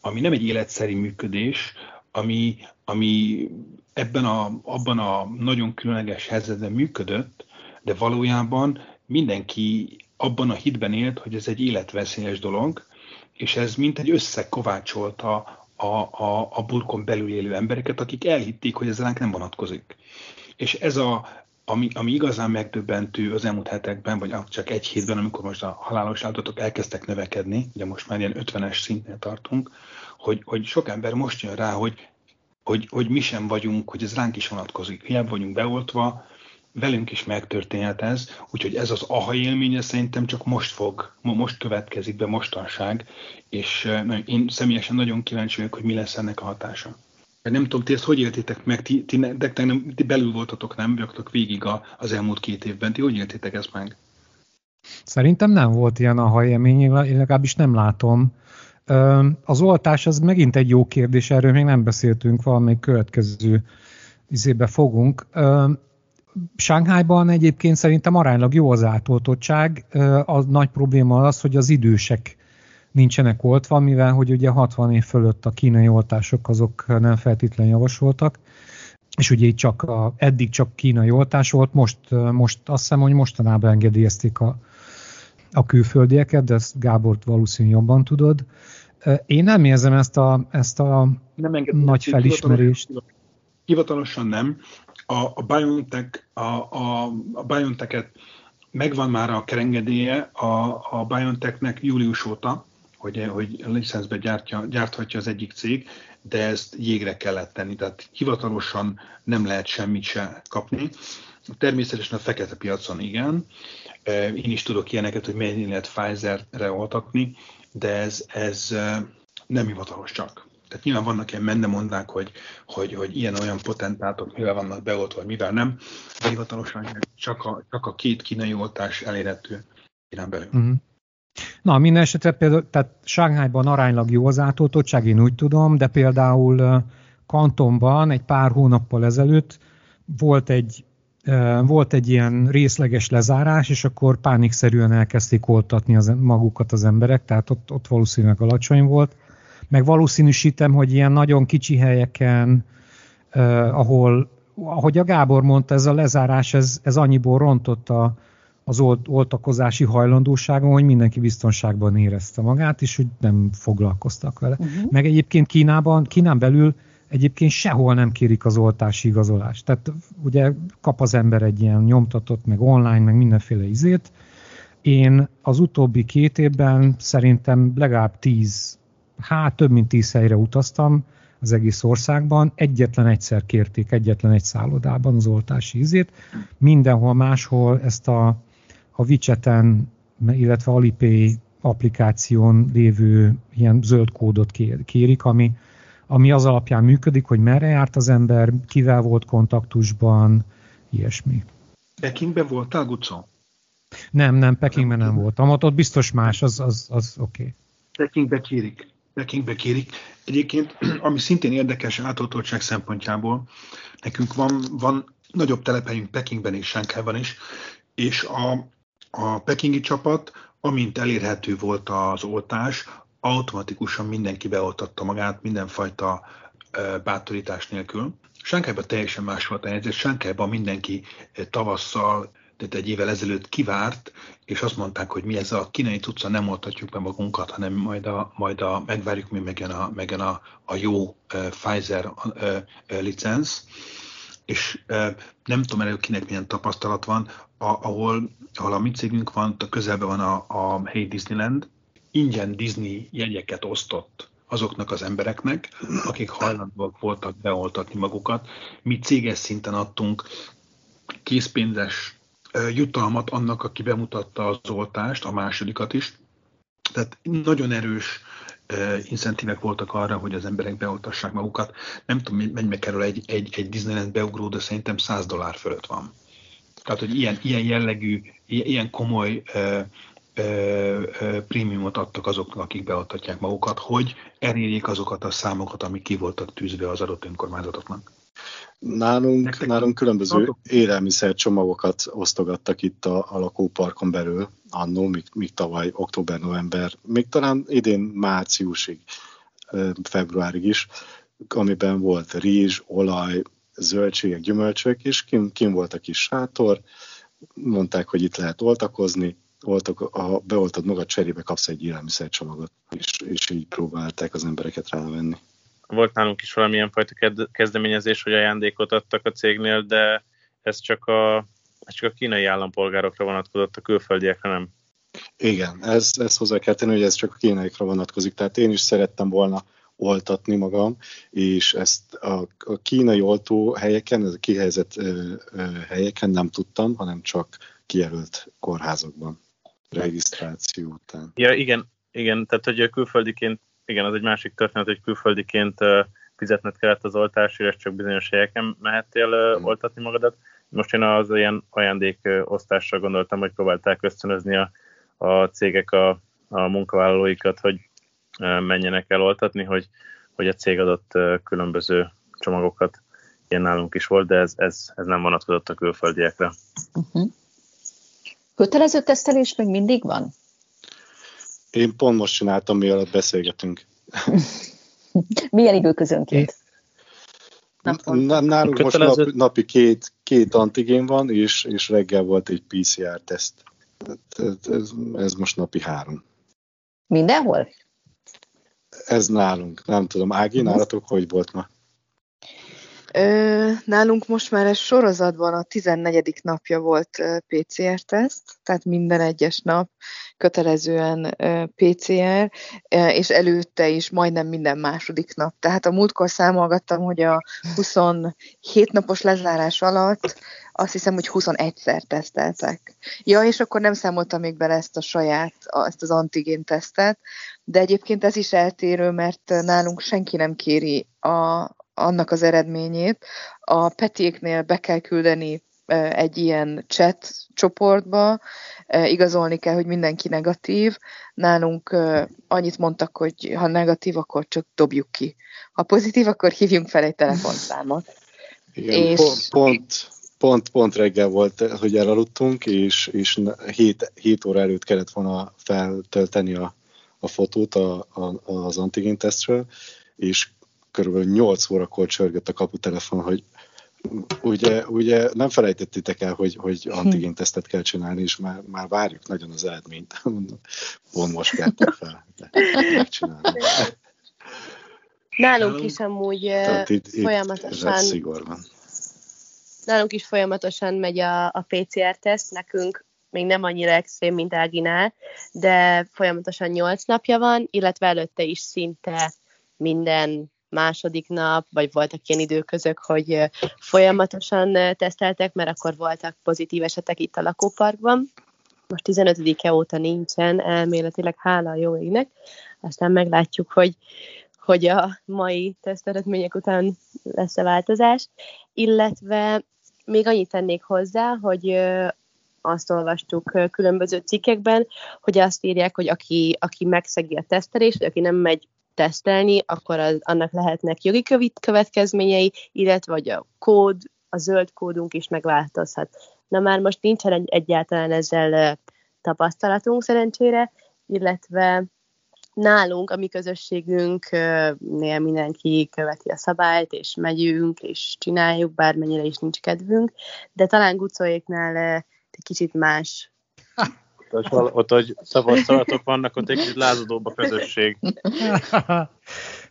ami nem egy életszerű működés, ami, ami ebben a, abban a nagyon különleges helyzetben működött, de valójában mindenki abban a hitben élt, hogy ez egy életveszélyes dolog, és ez mint egy összekovácsolta a, a, a burkon belül élő embereket, akik elhitték, hogy ez ránk nem vonatkozik. És ez a, ami, ami igazán megdöbbentő az elmúlt hetekben, vagy csak egy hétben, amikor most a halálos áldozatok elkezdtek növekedni, ugye most már ilyen 50-es szintnél tartunk, hogy, hogy sok ember most jön rá, hogy, hogy, hogy mi sem vagyunk, hogy ez ránk is vonatkozik. Hiába vagyunk beoltva, velünk is megtörténhet ez, úgyhogy ez az aha élménye szerintem csak most fog, most következik be mostanság, és én személyesen nagyon kíváncsi vagyok, hogy mi lesz ennek a hatása. Nem tudom, ti ezt hogy éltétek meg, ti, ti, de nem, ti belül voltatok, nem? Vagytok végig a, az elmúlt két évben. Ti hogy éltétek ezt meg? Szerintem nem volt ilyen a élmény, legalábbis nem látom. Az oltás az megint egy jó kérdés, erről még nem beszéltünk, valamelyik következő izébe fogunk. Sánghájban egyébként szerintem aránylag jó az átoltottság. A nagy probléma az, hogy az idősek nincsenek oltva, mivel hogy ugye 60 év fölött a kínai oltások azok nem feltétlenül javasoltak, és ugye itt csak a, eddig csak kínai oltás volt, most, most azt hiszem, hogy mostanában engedélyezték a, a külföldieket, de ezt Gábor valószínűleg jobban tudod. Én nem érzem ezt a, ezt a nem nagy felismerést. Hivatalosan nem. A, a BioNTech, a, a, a BioNTech-et megvan már a kerengedélye a, a BioNTech-nek július óta, hogy, hogy licenszbe gyártja, gyárthatja az egyik cég, de ezt jégre kellett tenni, tehát hivatalosan nem lehet semmit se kapni. Természetesen a fekete piacon igen. Én is tudok ilyeneket, hogy mennyi lehet Pfizer-re oltatni, de ez, ez nem hivatalos csak. Tehát nyilván vannak ilyen mendemondák, hogy, hogy, hogy ilyen-olyan potentátok mivel vannak beoltva, vagy mivel nem. De hivatalosan csak a, csak a két kínai oltás elérhető irán belül. Uh-huh. Na, minden esetre például, tehát Sánghájban aránylag jó az átoltottság, én úgy tudom, de például Kantonban egy pár hónappal ezelőtt volt egy, volt egy ilyen részleges lezárás, és akkor pánikszerűen elkezdték oltatni az, magukat az emberek, tehát ott, ott valószínűleg alacsony volt. Meg valószínűsítem, hogy ilyen nagyon kicsi helyeken, eh, ahol, ahogy a Gábor mondta, ez a lezárás, ez, ez annyiból rontott a, az olt, oltakozási hajlandóságon, hogy mindenki biztonságban érezte magát, és hogy nem foglalkoztak vele. Uh-huh. Meg egyébként Kínában, Kínán belül egyébként sehol nem kérik az oltási igazolást. Tehát ugye kap az ember egy ilyen nyomtatott, meg online, meg mindenféle izét. Én az utóbbi két évben szerintem legalább tíz, hát több mint tíz helyre utaztam az egész országban. Egyetlen egyszer kérték, egyetlen egy szállodában az oltási izét. Mindenhol máshol ezt a a WeChat-en, illetve Alipay applikáción lévő ilyen zöld kódot kérik, ami, ami az alapján működik, hogy merre járt az ember, kivel volt kontaktusban, ilyesmi. Pekingben voltál, Gucó? Nem, nem, Pekingben nem voltam. Ott, ott biztos más, az, az, az oké. Okay. Pekingbe kérik. Pekingbe kérik. Egyébként, [clears throat] ami szintén érdekes átoltottság szempontjából, nekünk van, van nagyobb telephelyünk Pekingben és Sánkában is, és a, a pekingi csapat, amint elérhető volt az oltás, automatikusan mindenki beoltatta magát mindenfajta bátorítás nélkül. Sánkájban teljesen más volt a helyzet. Sánkájban mindenki tavasszal, tehát egy évvel ezelőtt kivárt, és azt mondták, hogy mi ez a kínai tudca, nem oltatjuk be magunkat, hanem majd, a, majd a, megvárjuk, mi megjön a, megjön a, a jó uh, Pfizer uh, uh, licensz és nem tudom erről kinek milyen tapasztalat van, ahol, ahol a mi cégünk van, a közelben van a, a helyi Disneyland, ingyen Disney jegyeket osztott azoknak az embereknek, akik hajlandóak voltak beoltatni magukat. Mi céges szinten adtunk készpénzes jutalmat annak, aki bemutatta az oltást, a másodikat is. Tehát nagyon erős incentívek voltak arra, hogy az emberek beoltassák magukat. Nem tudom, mennyibe kerül egy, egy, egy Disneyland beugró, de szerintem 100 dollár fölött van. Tehát, hogy ilyen, ilyen jellegű, ilyen komoly ö, prémiumot adtak azoknak, akik beoltatják magukat, hogy elérjék azokat a számokat, amik ki voltak tűzve az adott önkormányzatoknak. Nálunk, Nektek nálunk különböző élelmiszercsomagokat osztogattak itt a, a lakóparkon belül, annó, míg, míg tavaly október-november, még talán idén márciusig, februárig is, amiben volt rizs, olaj, zöldségek, gyümölcsök, és kim, kim volt a kis sátor, mondták, hogy itt lehet oltakozni, oltak, ha beoltad magad, cserébe kapsz egy élelmiszercsomagot, és, és így próbálták az embereket rávenni volt nálunk is valamilyen fajta kezdeményezés, hogy ajándékot adtak a cégnél, de ez csak a, ez csak a kínai állampolgárokra vonatkozott, a külföldiekre nem. Igen, ez, ez hozzá kell tenni, hogy ez csak a kínaiakra vonatkozik. Tehát én is szerettem volna oltatni magam, és ezt a, a kínai oltó helyeken, ez a kihelyezett ö, ö, helyeken nem tudtam, hanem csak kijelölt kórházakban regisztráció után. Ja, igen, igen, tehát hogy külföldiként igen, az egy másik történet, hogy külföldiként fizetned kellett az oltásért, és csak bizonyos helyeken mehettél mm. oltatni magadat. Most én az ilyen ajándékosztásra gondoltam, hogy próbálták ösztönözni a, a cégek a, a munkavállalóikat, hogy menjenek el oltatni, hogy, hogy a cég adott különböző csomagokat, ilyen nálunk is volt, de ez, ez, ez nem vonatkozott a külföldiekre. Uh-huh. Kötelező tesztelés még mindig van? Én pont most csináltam, mielőtt beszélgetünk. [laughs] Milyen időközönként? Nálunk Kötelező... most nap, napi két, két antigén van, és, és reggel volt egy PCR-teszt. Ez, ez, ez most napi három. Mindenhol? Ez nálunk. Nem tudom, Ági, nálatok hogy volt ma? Ö, nálunk most már ez sorozatban a 14. napja volt PCR-teszt, tehát minden egyes nap kötelezően PCR, és előtte is majdnem minden második nap. Tehát a múltkor számolgattam, hogy a 27 napos lezárás alatt azt hiszem, hogy 21-szer teszteltek. Ja, és akkor nem számoltam még bele ezt a saját, ezt az antigén tesztet, de egyébként ez is eltérő, mert nálunk senki nem kéri a, annak az eredményét. A petéknél be kell küldeni egy ilyen chat csoportba, igazolni kell, hogy mindenki negatív. Nálunk annyit mondtak, hogy ha negatív, akkor csak dobjuk ki. Ha pozitív, akkor hívjunk fel egy telefonszámot. Igen, és... pont, pont, pont, pont reggel volt, hogy elaludtunk, és, és 7, 7 óra előtt kellett volna feltölteni a, a fotót a, a, az antigén tesztről, és körülbelül 8 órakor csörgött a kaputelefon, hogy ugye, ugye nem felejtettétek el, hogy, hogy antigén tesztet kell csinálni, és már, már várjuk nagyon az eredményt. [laughs] Pont most keltek fel, megcsinálni. Nálunk is amúgy itt, folyamatosan... Itt van. Nálunk is folyamatosan megy a, a PCR-teszt, nekünk még nem annyira extrém, mint Áginál, de folyamatosan 8 napja van, illetve előtte is szinte minden második nap, vagy voltak ilyen időközök, hogy folyamatosan teszteltek, mert akkor voltak pozitív esetek itt a lakóparkban. Most 15-e óta nincsen, elméletileg hála a jó égnek. Aztán meglátjuk, hogy, hogy a mai teszteredmények után lesz-e változás. Illetve még annyit tennék hozzá, hogy azt olvastuk különböző cikkekben, hogy azt írják, hogy aki, aki megszegi a tesztelést, vagy aki nem megy tesztelni, akkor az, annak lehetnek jogi következményei, illetve vagy a kód, a zöld kódunk is megváltozhat. Na már most nincsen egy, egyáltalán ezzel tapasztalatunk szerencsére, illetve nálunk, a mi közösségünknél mindenki követi a szabályt, és megyünk, és csináljuk, bármennyire is nincs kedvünk, de talán Gucóéknál egy kicsit más ott, ott hogy tapasztalatok vannak, ott egy kicsit lázadóbb a közösség. [laughs]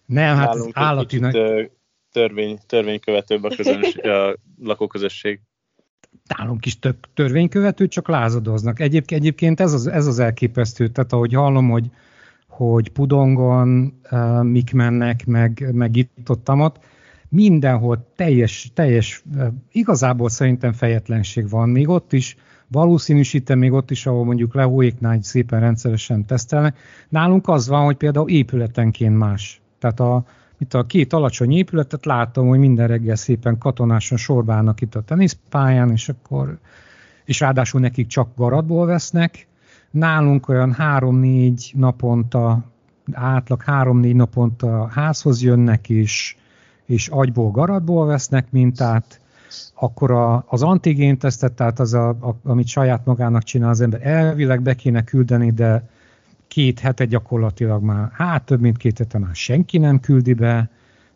Nem, hát Nálunk állati nagy... törvény, törvénykövetőbb a, közönség, a lakóközösség. Nálunk is tök törvénykövető, csak lázadoznak. Egyébként, egyébként ez, az, ez az elképesztő, tehát ahogy hallom, hogy, hogy Pudongon uh, mik mennek, meg, meg itt ott, ott mindenhol teljes, teljes, igazából szerintem fejetlenség van, még ott is, valószínűsítem még ott is, ahol mondjuk lehóéknál szépen rendszeresen tesztelnek. Nálunk az van, hogy például épületenként más. Tehát a, itt a két alacsony épületet látom, hogy minden reggel szépen katonáson sorbálnak itt a teniszpályán, és akkor és ráadásul nekik csak garadból vesznek. Nálunk olyan három-négy naponta, átlag három-négy naponta házhoz jönnek, és, és agyból garadból vesznek mintát, akkor a, az antigén tesztet, tehát az, a, a, amit saját magának csinál az ember, elvileg be kéne küldeni, de két hete gyakorlatilag már, hát több mint két hete már senki nem küldi be,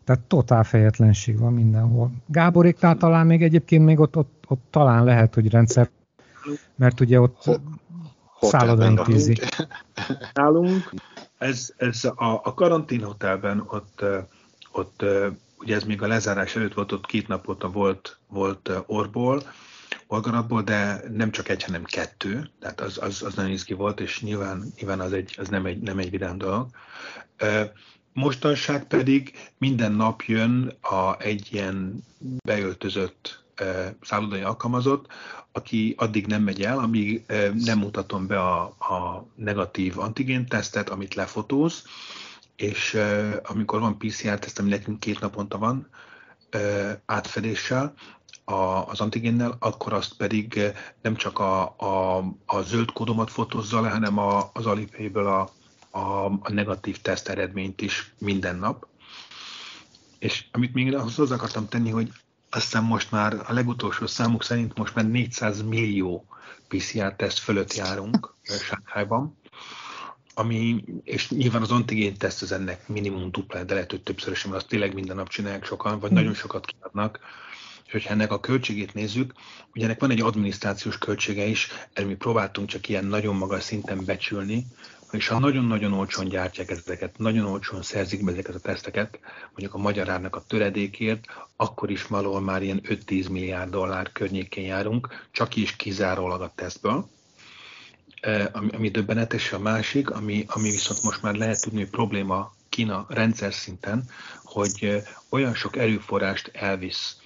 tehát totál fejetlenség van mindenhol. Gáboréknál talán még egyébként még ott, ott, ott talán lehet, hogy rendszer, mert ugye ott szálloda intézi. Nálunk ez, ez a, a karanténhotelben ott, ott ugye ez még a lezárás előtt volt, ott két napot volt, volt orból, organatból, de nem csak egy, hanem kettő, tehát az, az, az nagyon izgi volt, és nyilván, nyilván az, egy, az nem, egy, nem egy vidám dolog. Mostanság pedig minden nap jön a, egy ilyen beöltözött szállodai alkalmazott, aki addig nem megy el, amíg nem mutatom be a, a negatív antigén tesztet, amit lefotóz, és uh, amikor van PCR-teszt, ami nekünk két naponta van uh, átfedéssel, a, az antigénnel, akkor azt pedig nem csak a, a, a zöld kódomat fotózza le, hanem a, az Alipayből a, a, a negatív teszt eredményt is minden nap. És amit még hozzá akartam tenni, hogy azt hiszem most már a legutolsó számuk szerint most már 400 millió PCR-teszt fölött járunk Sánkhájban, ami, és nyilván az antigén teszt az ennek minimum dupla, de lehet, hogy többszörösen, mert azt tényleg minden nap csinálják sokan, vagy mm. nagyon sokat kiadnak, és hogyha ennek a költségét nézzük, ugye ennek van egy adminisztrációs költsége is, erről mi próbáltunk csak ilyen nagyon magas szinten becsülni, és ha nagyon-nagyon olcsón gyártják ezeket, nagyon olcsón szerzik be ezeket a teszteket, mondjuk a magyar árnak a töredékért, akkor is valahol már ilyen 5-10 milliárd dollár környékén járunk, csak is kizárólag a tesztből. Ami, ami döbbenetes, a másik, ami, ami viszont most már lehet tudni, hogy probléma Kína rendszer szinten, hogy olyan sok erőforrást elvisz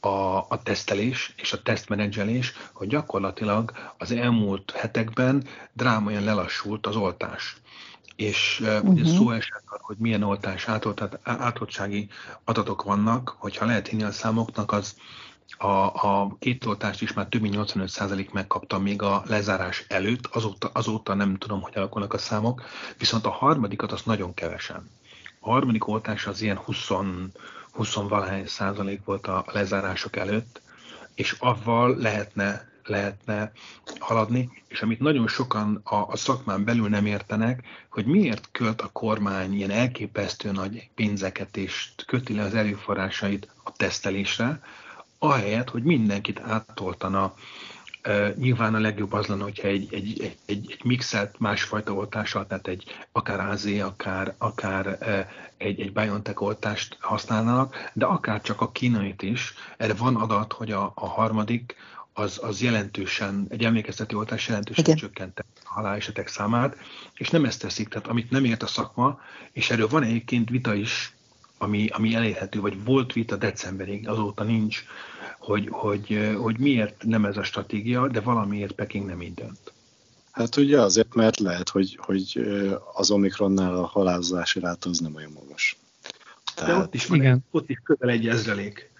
a, a tesztelés és a tesztmenedzselés, hogy gyakorlatilag az elmúlt hetekben drámaian lelassult az oltás. És uh-huh. ugye szó esett, hogy milyen oltás átoltsági adatok vannak, hogyha lehet hinni a számoknak, az a, a két oltást is már több mint 85% megkapta még a lezárás előtt, azóta, azóta nem tudom, hogy alakulnak a számok, viszont a harmadikat az nagyon kevesen. A harmadik oltás az ilyen 20, 20 valahány százalék volt a lezárások előtt, és avval lehetne, lehetne haladni, és amit nagyon sokan a, a szakmán belül nem értenek, hogy miért költ a kormány ilyen elképesztő nagy pénzeket, és köti le az erőforrásait a tesztelésre, ahelyett, hogy mindenkit áttoltana nyilván a legjobb az lenne, hogyha egy, egy, egy, egy, mixelt másfajta oltással, tehát egy akár AZ, akár, akár egy, egy BioNTech oltást használnának, de akár csak a kínait is. Erre van adat, hogy a, a harmadik az, az jelentősen, egy emlékeztető oltás jelentősen Igen. csökkente a halálesetek számát, és nem ezt teszik, tehát amit nem ért a szakma, és erről van egyébként vita is, ami, ami elérhető, vagy volt vita decemberig, azóta nincs, hogy, hogy, hogy miért nem ez a stratégia, de valamiért Peking nem így dönt. Hát ugye azért, mert lehet, hogy, hogy az Omikronnál a halálozási ráta az nem olyan magas. Tehát, de ott is, van, igen. ott is közel egy ezrelék.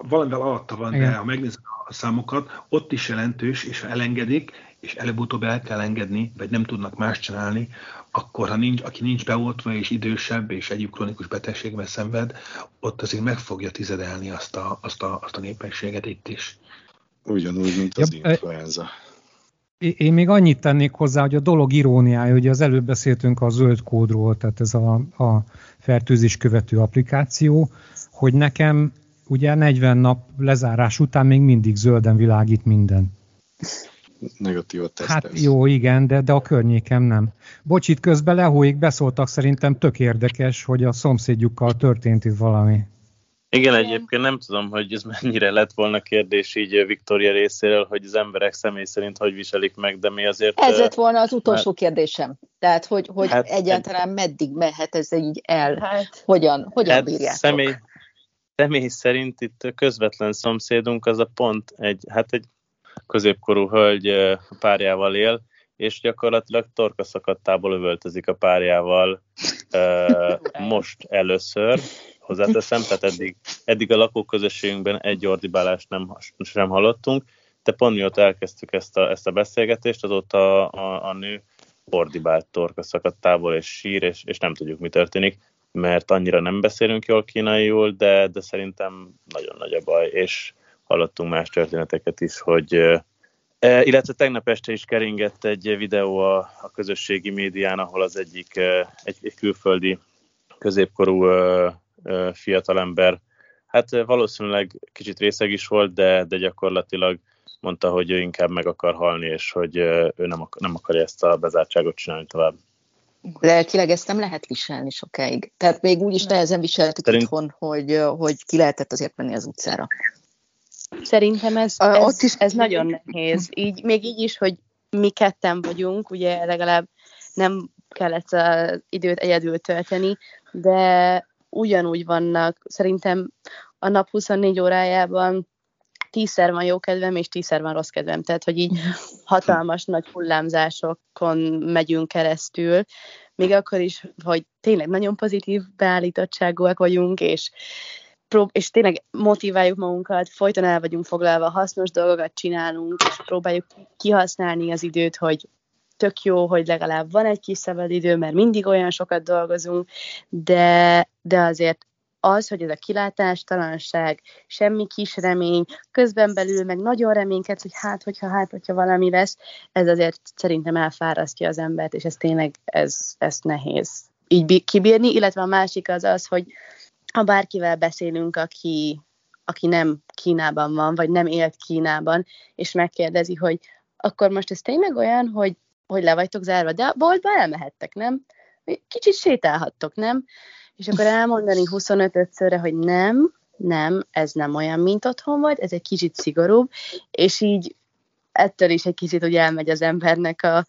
Valamivel alatta van, igen. de ha megnézed a számokat, ott is jelentős, és ha elengedik, és előbb-utóbb el kell engedni, vagy nem tudnak más csinálni, akkor ha nincs, aki nincs beoltva és idősebb, és egyéb kronikus betegségben szenved, ott azért meg fogja tizedelni azt a, azt a, azt a népességet itt is. Ugyanúgy, mint az ja, influenza. Én még annyit tennék hozzá, hogy a dolog iróniája, hogy az előbb beszéltünk a zöld kódról, tehát ez a, a fertőzés követő applikáció, hogy nekem ugye 40 nap lezárás után még mindig zölden világít minden negatívat tesztelsz. Hát jó, igen, de, de a környékem nem. Bocsit, közben lehóik beszóltak, szerintem tök érdekes, hogy a szomszédjukkal történt itt valami. Igen, egyébként nem tudom, hogy ez mennyire lett volna kérdés így Viktória részéről, hogy az emberek személy szerint hogy viselik meg, de mi azért... Ez lett volna az utolsó hát, kérdésem. Tehát, hogy, hogy hát, egyáltalán meddig mehet ez így el, hát, hogyan, hogyan hát bírjátok? Személy, személy szerint itt közvetlen szomszédunk az a pont egy, hát egy középkorú hölgy párjával él, és gyakorlatilag torkaszakadtából övöltözik a párjával [laughs] most először, hozzáteszem, tehát eddig, eddig a lakóközösségünkben egy ordibálást nem, sem hallottunk, de pont mióta elkezdtük ezt a, ezt a beszélgetést, azóta a, a, a nő ordibált torkaszakadtából és sír, és, és nem tudjuk, mi történik, mert annyira nem beszélünk jól kínaiul, de, de szerintem nagyon nagy a baj, és hallottunk más történeteket is, hogy e, illetve tegnap este is keringett egy videó a, a közösségi médián, ahol az egyik egy, egy külföldi középkorú fiatalember, hát valószínűleg kicsit részeg is volt, de, de gyakorlatilag mondta, hogy ő inkább meg akar halni, és hogy ő nem, akar, nem akarja ezt a bezártságot csinálni tovább. Lelkileg ezt nem lehet viselni sokáig. Tehát még úgy is nehezen viselhetik Szerint... itthon, hogy, hogy ki lehetett azért menni az utcára. Szerintem ez, ez, ott is... ez nagyon nehéz. Így, még így is, hogy mi ketten vagyunk, ugye legalább nem kellett az időt egyedül tölteni, de ugyanúgy vannak, szerintem a nap 24 órájában tízszer van jó kedvem, és tízszer van rossz kedvem. Tehát, hogy így hatalmas nagy hullámzásokon megyünk keresztül, még akkor is, hogy tényleg nagyon pozitív beállítottságúak vagyunk, és és tényleg motiváljuk magunkat, folyton el vagyunk foglalva, hasznos dolgokat csinálunk, és próbáljuk kihasználni az időt, hogy tök jó, hogy legalább van egy kis szabadidő, mert mindig olyan sokat dolgozunk, de, de azért az, hogy ez a kilátástalanság, semmi kis remény, közben belül meg nagyon reménykedsz, hogy hát, hogyha hát, hogyha valami lesz, ez azért szerintem elfárasztja az embert, és ez tényleg, ez, ez nehéz így kibírni, illetve a másik az az, hogy ha bárkivel beszélünk, aki, aki nem Kínában van, vagy nem élt Kínában, és megkérdezi, hogy akkor most ez tényleg olyan, hogy, hogy le vagytok zárva, de a boltba elmehettek, nem? Kicsit sétálhattok, nem? És akkor elmondani 25-szörre, hogy nem, nem, ez nem olyan, mint otthon vagy, ez egy kicsit szigorúbb, és így ettől is egy kicsit hogy elmegy az embernek a,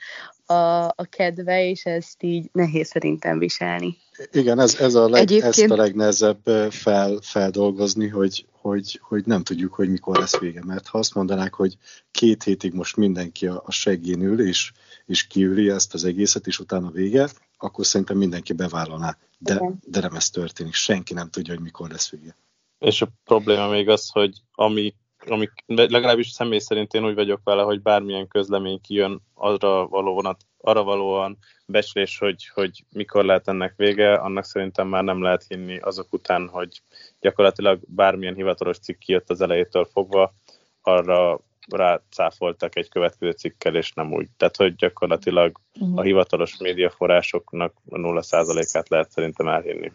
a, a kedve, és ezt így nehéz szerintem viselni. Igen, ez, ez a leg, Egyébként... ezt a legnehezebb fel, feldolgozni, hogy, hogy, hogy nem tudjuk, hogy mikor lesz vége. Mert ha azt mondanák, hogy két hétig most mindenki a, a seggén ül, és, és kiüli ezt az egészet, és utána vége, akkor szerintem mindenki bevállalná. De, de nem ez történik. Senki nem tudja, hogy mikor lesz vége. És a probléma még az, hogy ami, ami legalábbis személy szerint én úgy vagyok vele, hogy bármilyen közlemény kijön, arra való vonat, arra valóan becslés, hogy, hogy mikor lehet ennek vége, annak szerintem már nem lehet hinni azok után, hogy gyakorlatilag bármilyen hivatalos cikk kijött az elejétől fogva, arra rácáfoltak egy következő cikkel, és nem úgy. Tehát, hogy gyakorlatilag a hivatalos médiaforrásoknak a 0%-át lehet szerintem elhinni.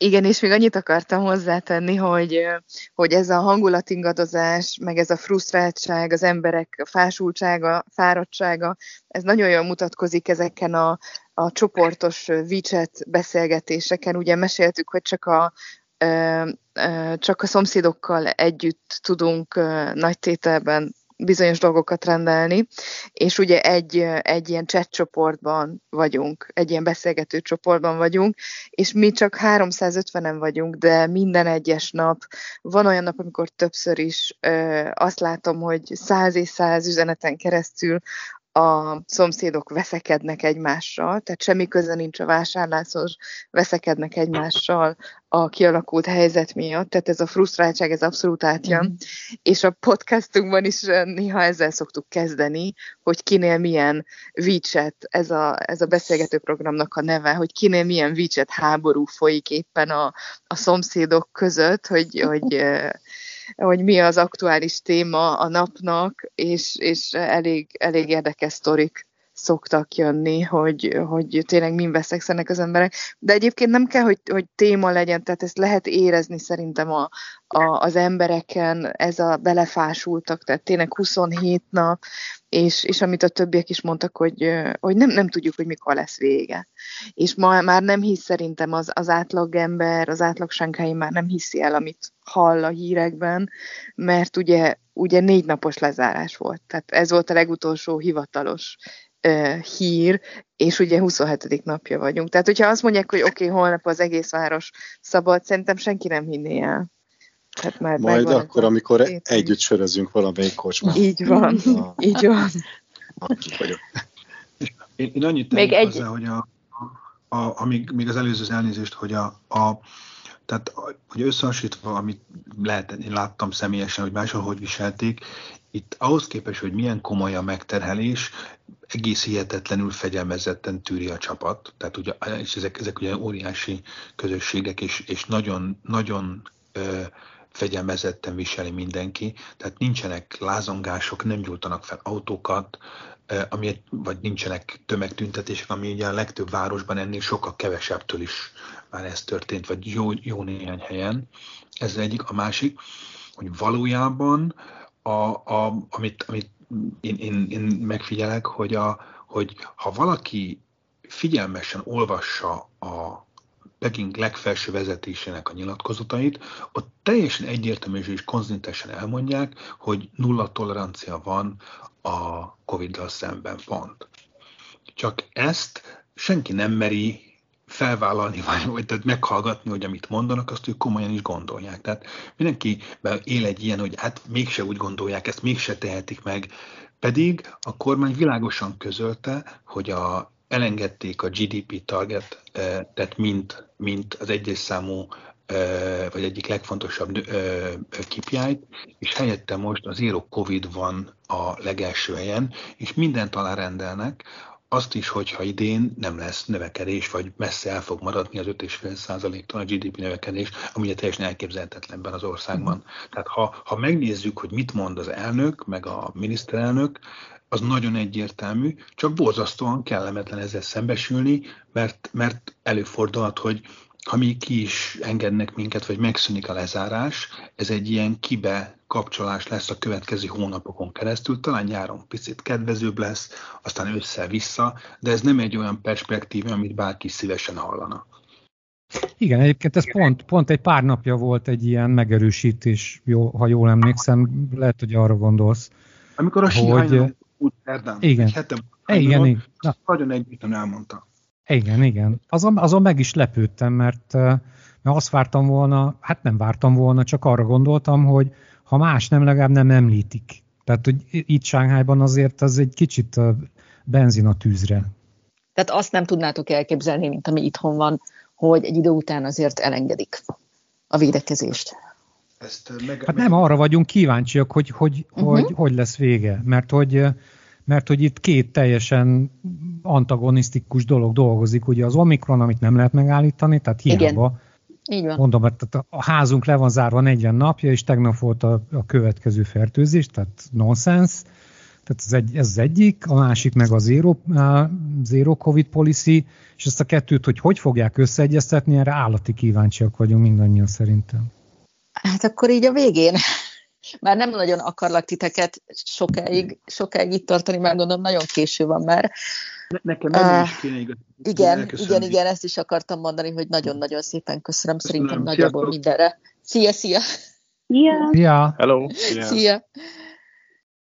Igen, és még annyit akartam hozzátenni, hogy, hogy ez a hangulatingadozás, meg ez a frusztráltság, az emberek fásultsága, fáradtsága, ez nagyon jól mutatkozik ezeken a, a csoportos WeChat beszélgetéseken. Ugye meséltük, hogy csak a, csak a szomszédokkal együtt tudunk nagy tételben bizonyos dolgokat rendelni, és ugye egy, egy ilyen chat csoportban vagyunk, egy ilyen beszélgető csoportban vagyunk, és mi csak 350-en vagyunk, de minden egyes nap, van olyan nap, amikor többször is ö, azt látom, hogy száz és száz üzeneten keresztül a szomszédok veszekednek egymással, tehát semmi köze nincs a vásárláshoz, veszekednek egymással a kialakult helyzet miatt, tehát ez a frusztráltság, ez abszolút átjön, mm. és a podcastunkban is néha ezzel szoktuk kezdeni, hogy kinél milyen WeChat, ez a, ez a beszélgető programnak a neve, hogy kinél milyen WeChat háború folyik éppen a, a szomszédok között, hogy, hogy hogy mi az aktuális téma a napnak, és, és elég, elég érdekes sztorik szoktak jönni, hogy, hogy tényleg min veszekszenek az emberek. De egyébként nem kell, hogy, hogy téma legyen, tehát ezt lehet érezni szerintem a, a, az embereken, ez a belefásultak, tehát tényleg 27 nap, és, és amit a többiek is mondtak, hogy, hogy nem, nem tudjuk, hogy mikor lesz vége. És ma már nem hisz szerintem az, az átlag ember, az átlag sánkái már nem hiszi el, amit hall a hírekben, mert ugye, ugye négy napos lezárás volt. Tehát ez volt a legutolsó hivatalos hír, és ugye 27. napja vagyunk. Tehát, hogyha azt mondják, hogy oké, okay, holnap az egész város szabad, szerintem senki nem hinné el. Hát már Majd akkor, amikor szét, együtt sörözünk valamelyik kocsmában. Így van, [laughs] a... így van. Aki vagyok. Én, én annyit tennék egy... hozzá, hogy a, a, a, amíg, még az előző elnézést, hogy a, a tehát, hogy összehasonlítva, amit lehet, én láttam személyesen, hogy máshol hogy viselték, itt ahhoz képest, hogy milyen komoly a megterhelés, egész hihetetlenül fegyelmezetten tűri a csapat. Tehát ugye, és ezek, ezek ugye óriási közösségek, és, és nagyon, nagyon ö, fegyelmezetten viseli mindenki, tehát nincsenek lázongások, nem gyújtanak fel autókat, ami, vagy nincsenek tömegtüntetések, ami ugye a legtöbb városban ennél sokkal kevesebbtől is már ez történt, vagy jó, jó néhány helyen. Ez egyik. A másik, hogy valójában, a, a, amit, amit én, én, én megfigyelek, hogy, a, hogy ha valaki figyelmesen olvassa a Peking legfelső vezetésének a nyilatkozatait, ott teljesen egyértelmű és konzintesen elmondják, hogy nulla tolerancia van a Covid-dal szemben pont. Csak ezt senki nem meri felvállalni, vagy, vagy tehát meghallgatni, hogy amit mondanak, azt ők komolyan is gondolják. Tehát mindenki él egy ilyen, hogy hát mégse úgy gondolják, ezt mégse tehetik meg, pedig a kormány világosan közölte, hogy a elengedték a GDP target, tehát mint, mint az egyes számú vagy egyik legfontosabb KPI-t, és helyette most az Zero Covid van a legelső helyen, és mindent alárendelnek, azt is, hogyha idén nem lesz növekedés, vagy messze el fog maradni az 5,5%-tól a GDP növekedés, ami ugye teljesen elképzelhetetlenben az országban. Tehát ha, ha megnézzük, hogy mit mond az elnök, meg a miniszterelnök, az nagyon egyértelmű, csak borzasztóan kellemetlen ezzel szembesülni, mert, mert előfordulhat, hogy ha mi ki is engednek minket, vagy megszűnik a lezárás, ez egy ilyen kibe kapcsolás lesz a következő hónapokon keresztül, talán nyáron picit kedvezőbb lesz, aztán össze-vissza, de ez nem egy olyan perspektíva, amit bárki szívesen hallana. Igen, egyébként ez pont, pont egy pár napja volt egy ilyen megerősítés, jó, ha jól emlékszem, lehet, hogy arra gondolsz. Amikor a hogy... úgy Erdán, igen. egy hetem, igen, igen. nagyon együttem elmondta. Igen, igen. Azon, azon meg is lepődtem, mert, mert azt vártam volna, hát nem vártam volna, csak arra gondoltam, hogy ha más nem, legalább nem említik. Tehát, hogy itt Sánghányban azért az egy kicsit benzin a tűzre. Tehát azt nem tudnátok elképzelni, mint ami itthon van, hogy egy idő után azért elengedik a védekezést. Ezt meg, hát meg... nem arra vagyunk kíváncsiak, hogy hogy, uh-huh. hogy hogy lesz vége, mert hogy mert hogy itt két teljesen antagonisztikus dolog dolgozik, ugye az Omikron, amit nem lehet megállítani, tehát hiába. Igen. Így van. Mondom, mert a házunk le van zárva 40 napja, és tegnap volt a, a következő fertőzés, tehát nonsens. Tehát ez, egy, ez az egyik, a másik meg a zero, a zero COVID policy, és ezt a kettőt, hogy hogy fogják összeegyeztetni, erre állati kíváncsiak vagyunk mindannyian szerintem. Hát akkor így a végén már nem nagyon akarlak titeket sokáig, sokáig itt tartani, mert gondolom nagyon késő van már. Ne, nekem uh, is kéne igaz. Igen, igen, igen, ezt is akartam mondani, hogy nagyon-nagyon szépen köszönöm, köszönöm. szerintem nagyjából Sziasztok. mindenre. Szia, szia! Szia! Szia! Hello! Szia! szia.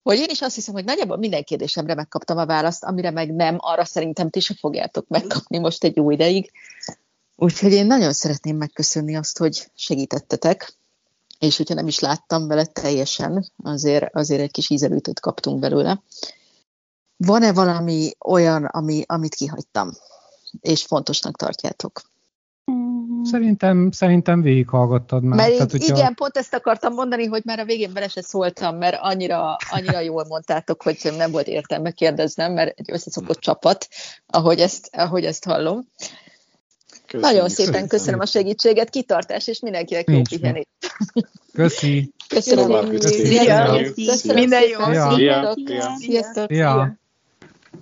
Hogy én is azt hiszem, hogy nagyjából minden kérdésemre megkaptam a választ, amire meg nem, arra szerintem ti se fogjátok megkapni most egy jó ideig. Úgyhogy én nagyon szeretném megköszönni azt, hogy segítettetek és hogyha nem is láttam vele teljesen, azért, azért egy kis ízelőtöt kaptunk belőle. Van-e valami olyan, ami, amit kihagytam, és fontosnak tartjátok? Szerintem, szerintem végighallgattad már. Mert Tehát, hogyha... Igen, pont ezt akartam mondani, hogy már a végén bele se szóltam, mert annyira, annyira jól mondtátok, hogy nem volt értelme kérdeznem, mert egy összeszokott csapat, ahogy ezt, ahogy ezt hallom. Köszönjük. Nagyon szépen köszönöm a segítséget, kitartás, és mindenkinek jó pihenést. Köszi. Köszönöm. Köszönöm. Köszönöm. Minden jó. Sziasztok. Sziasztok.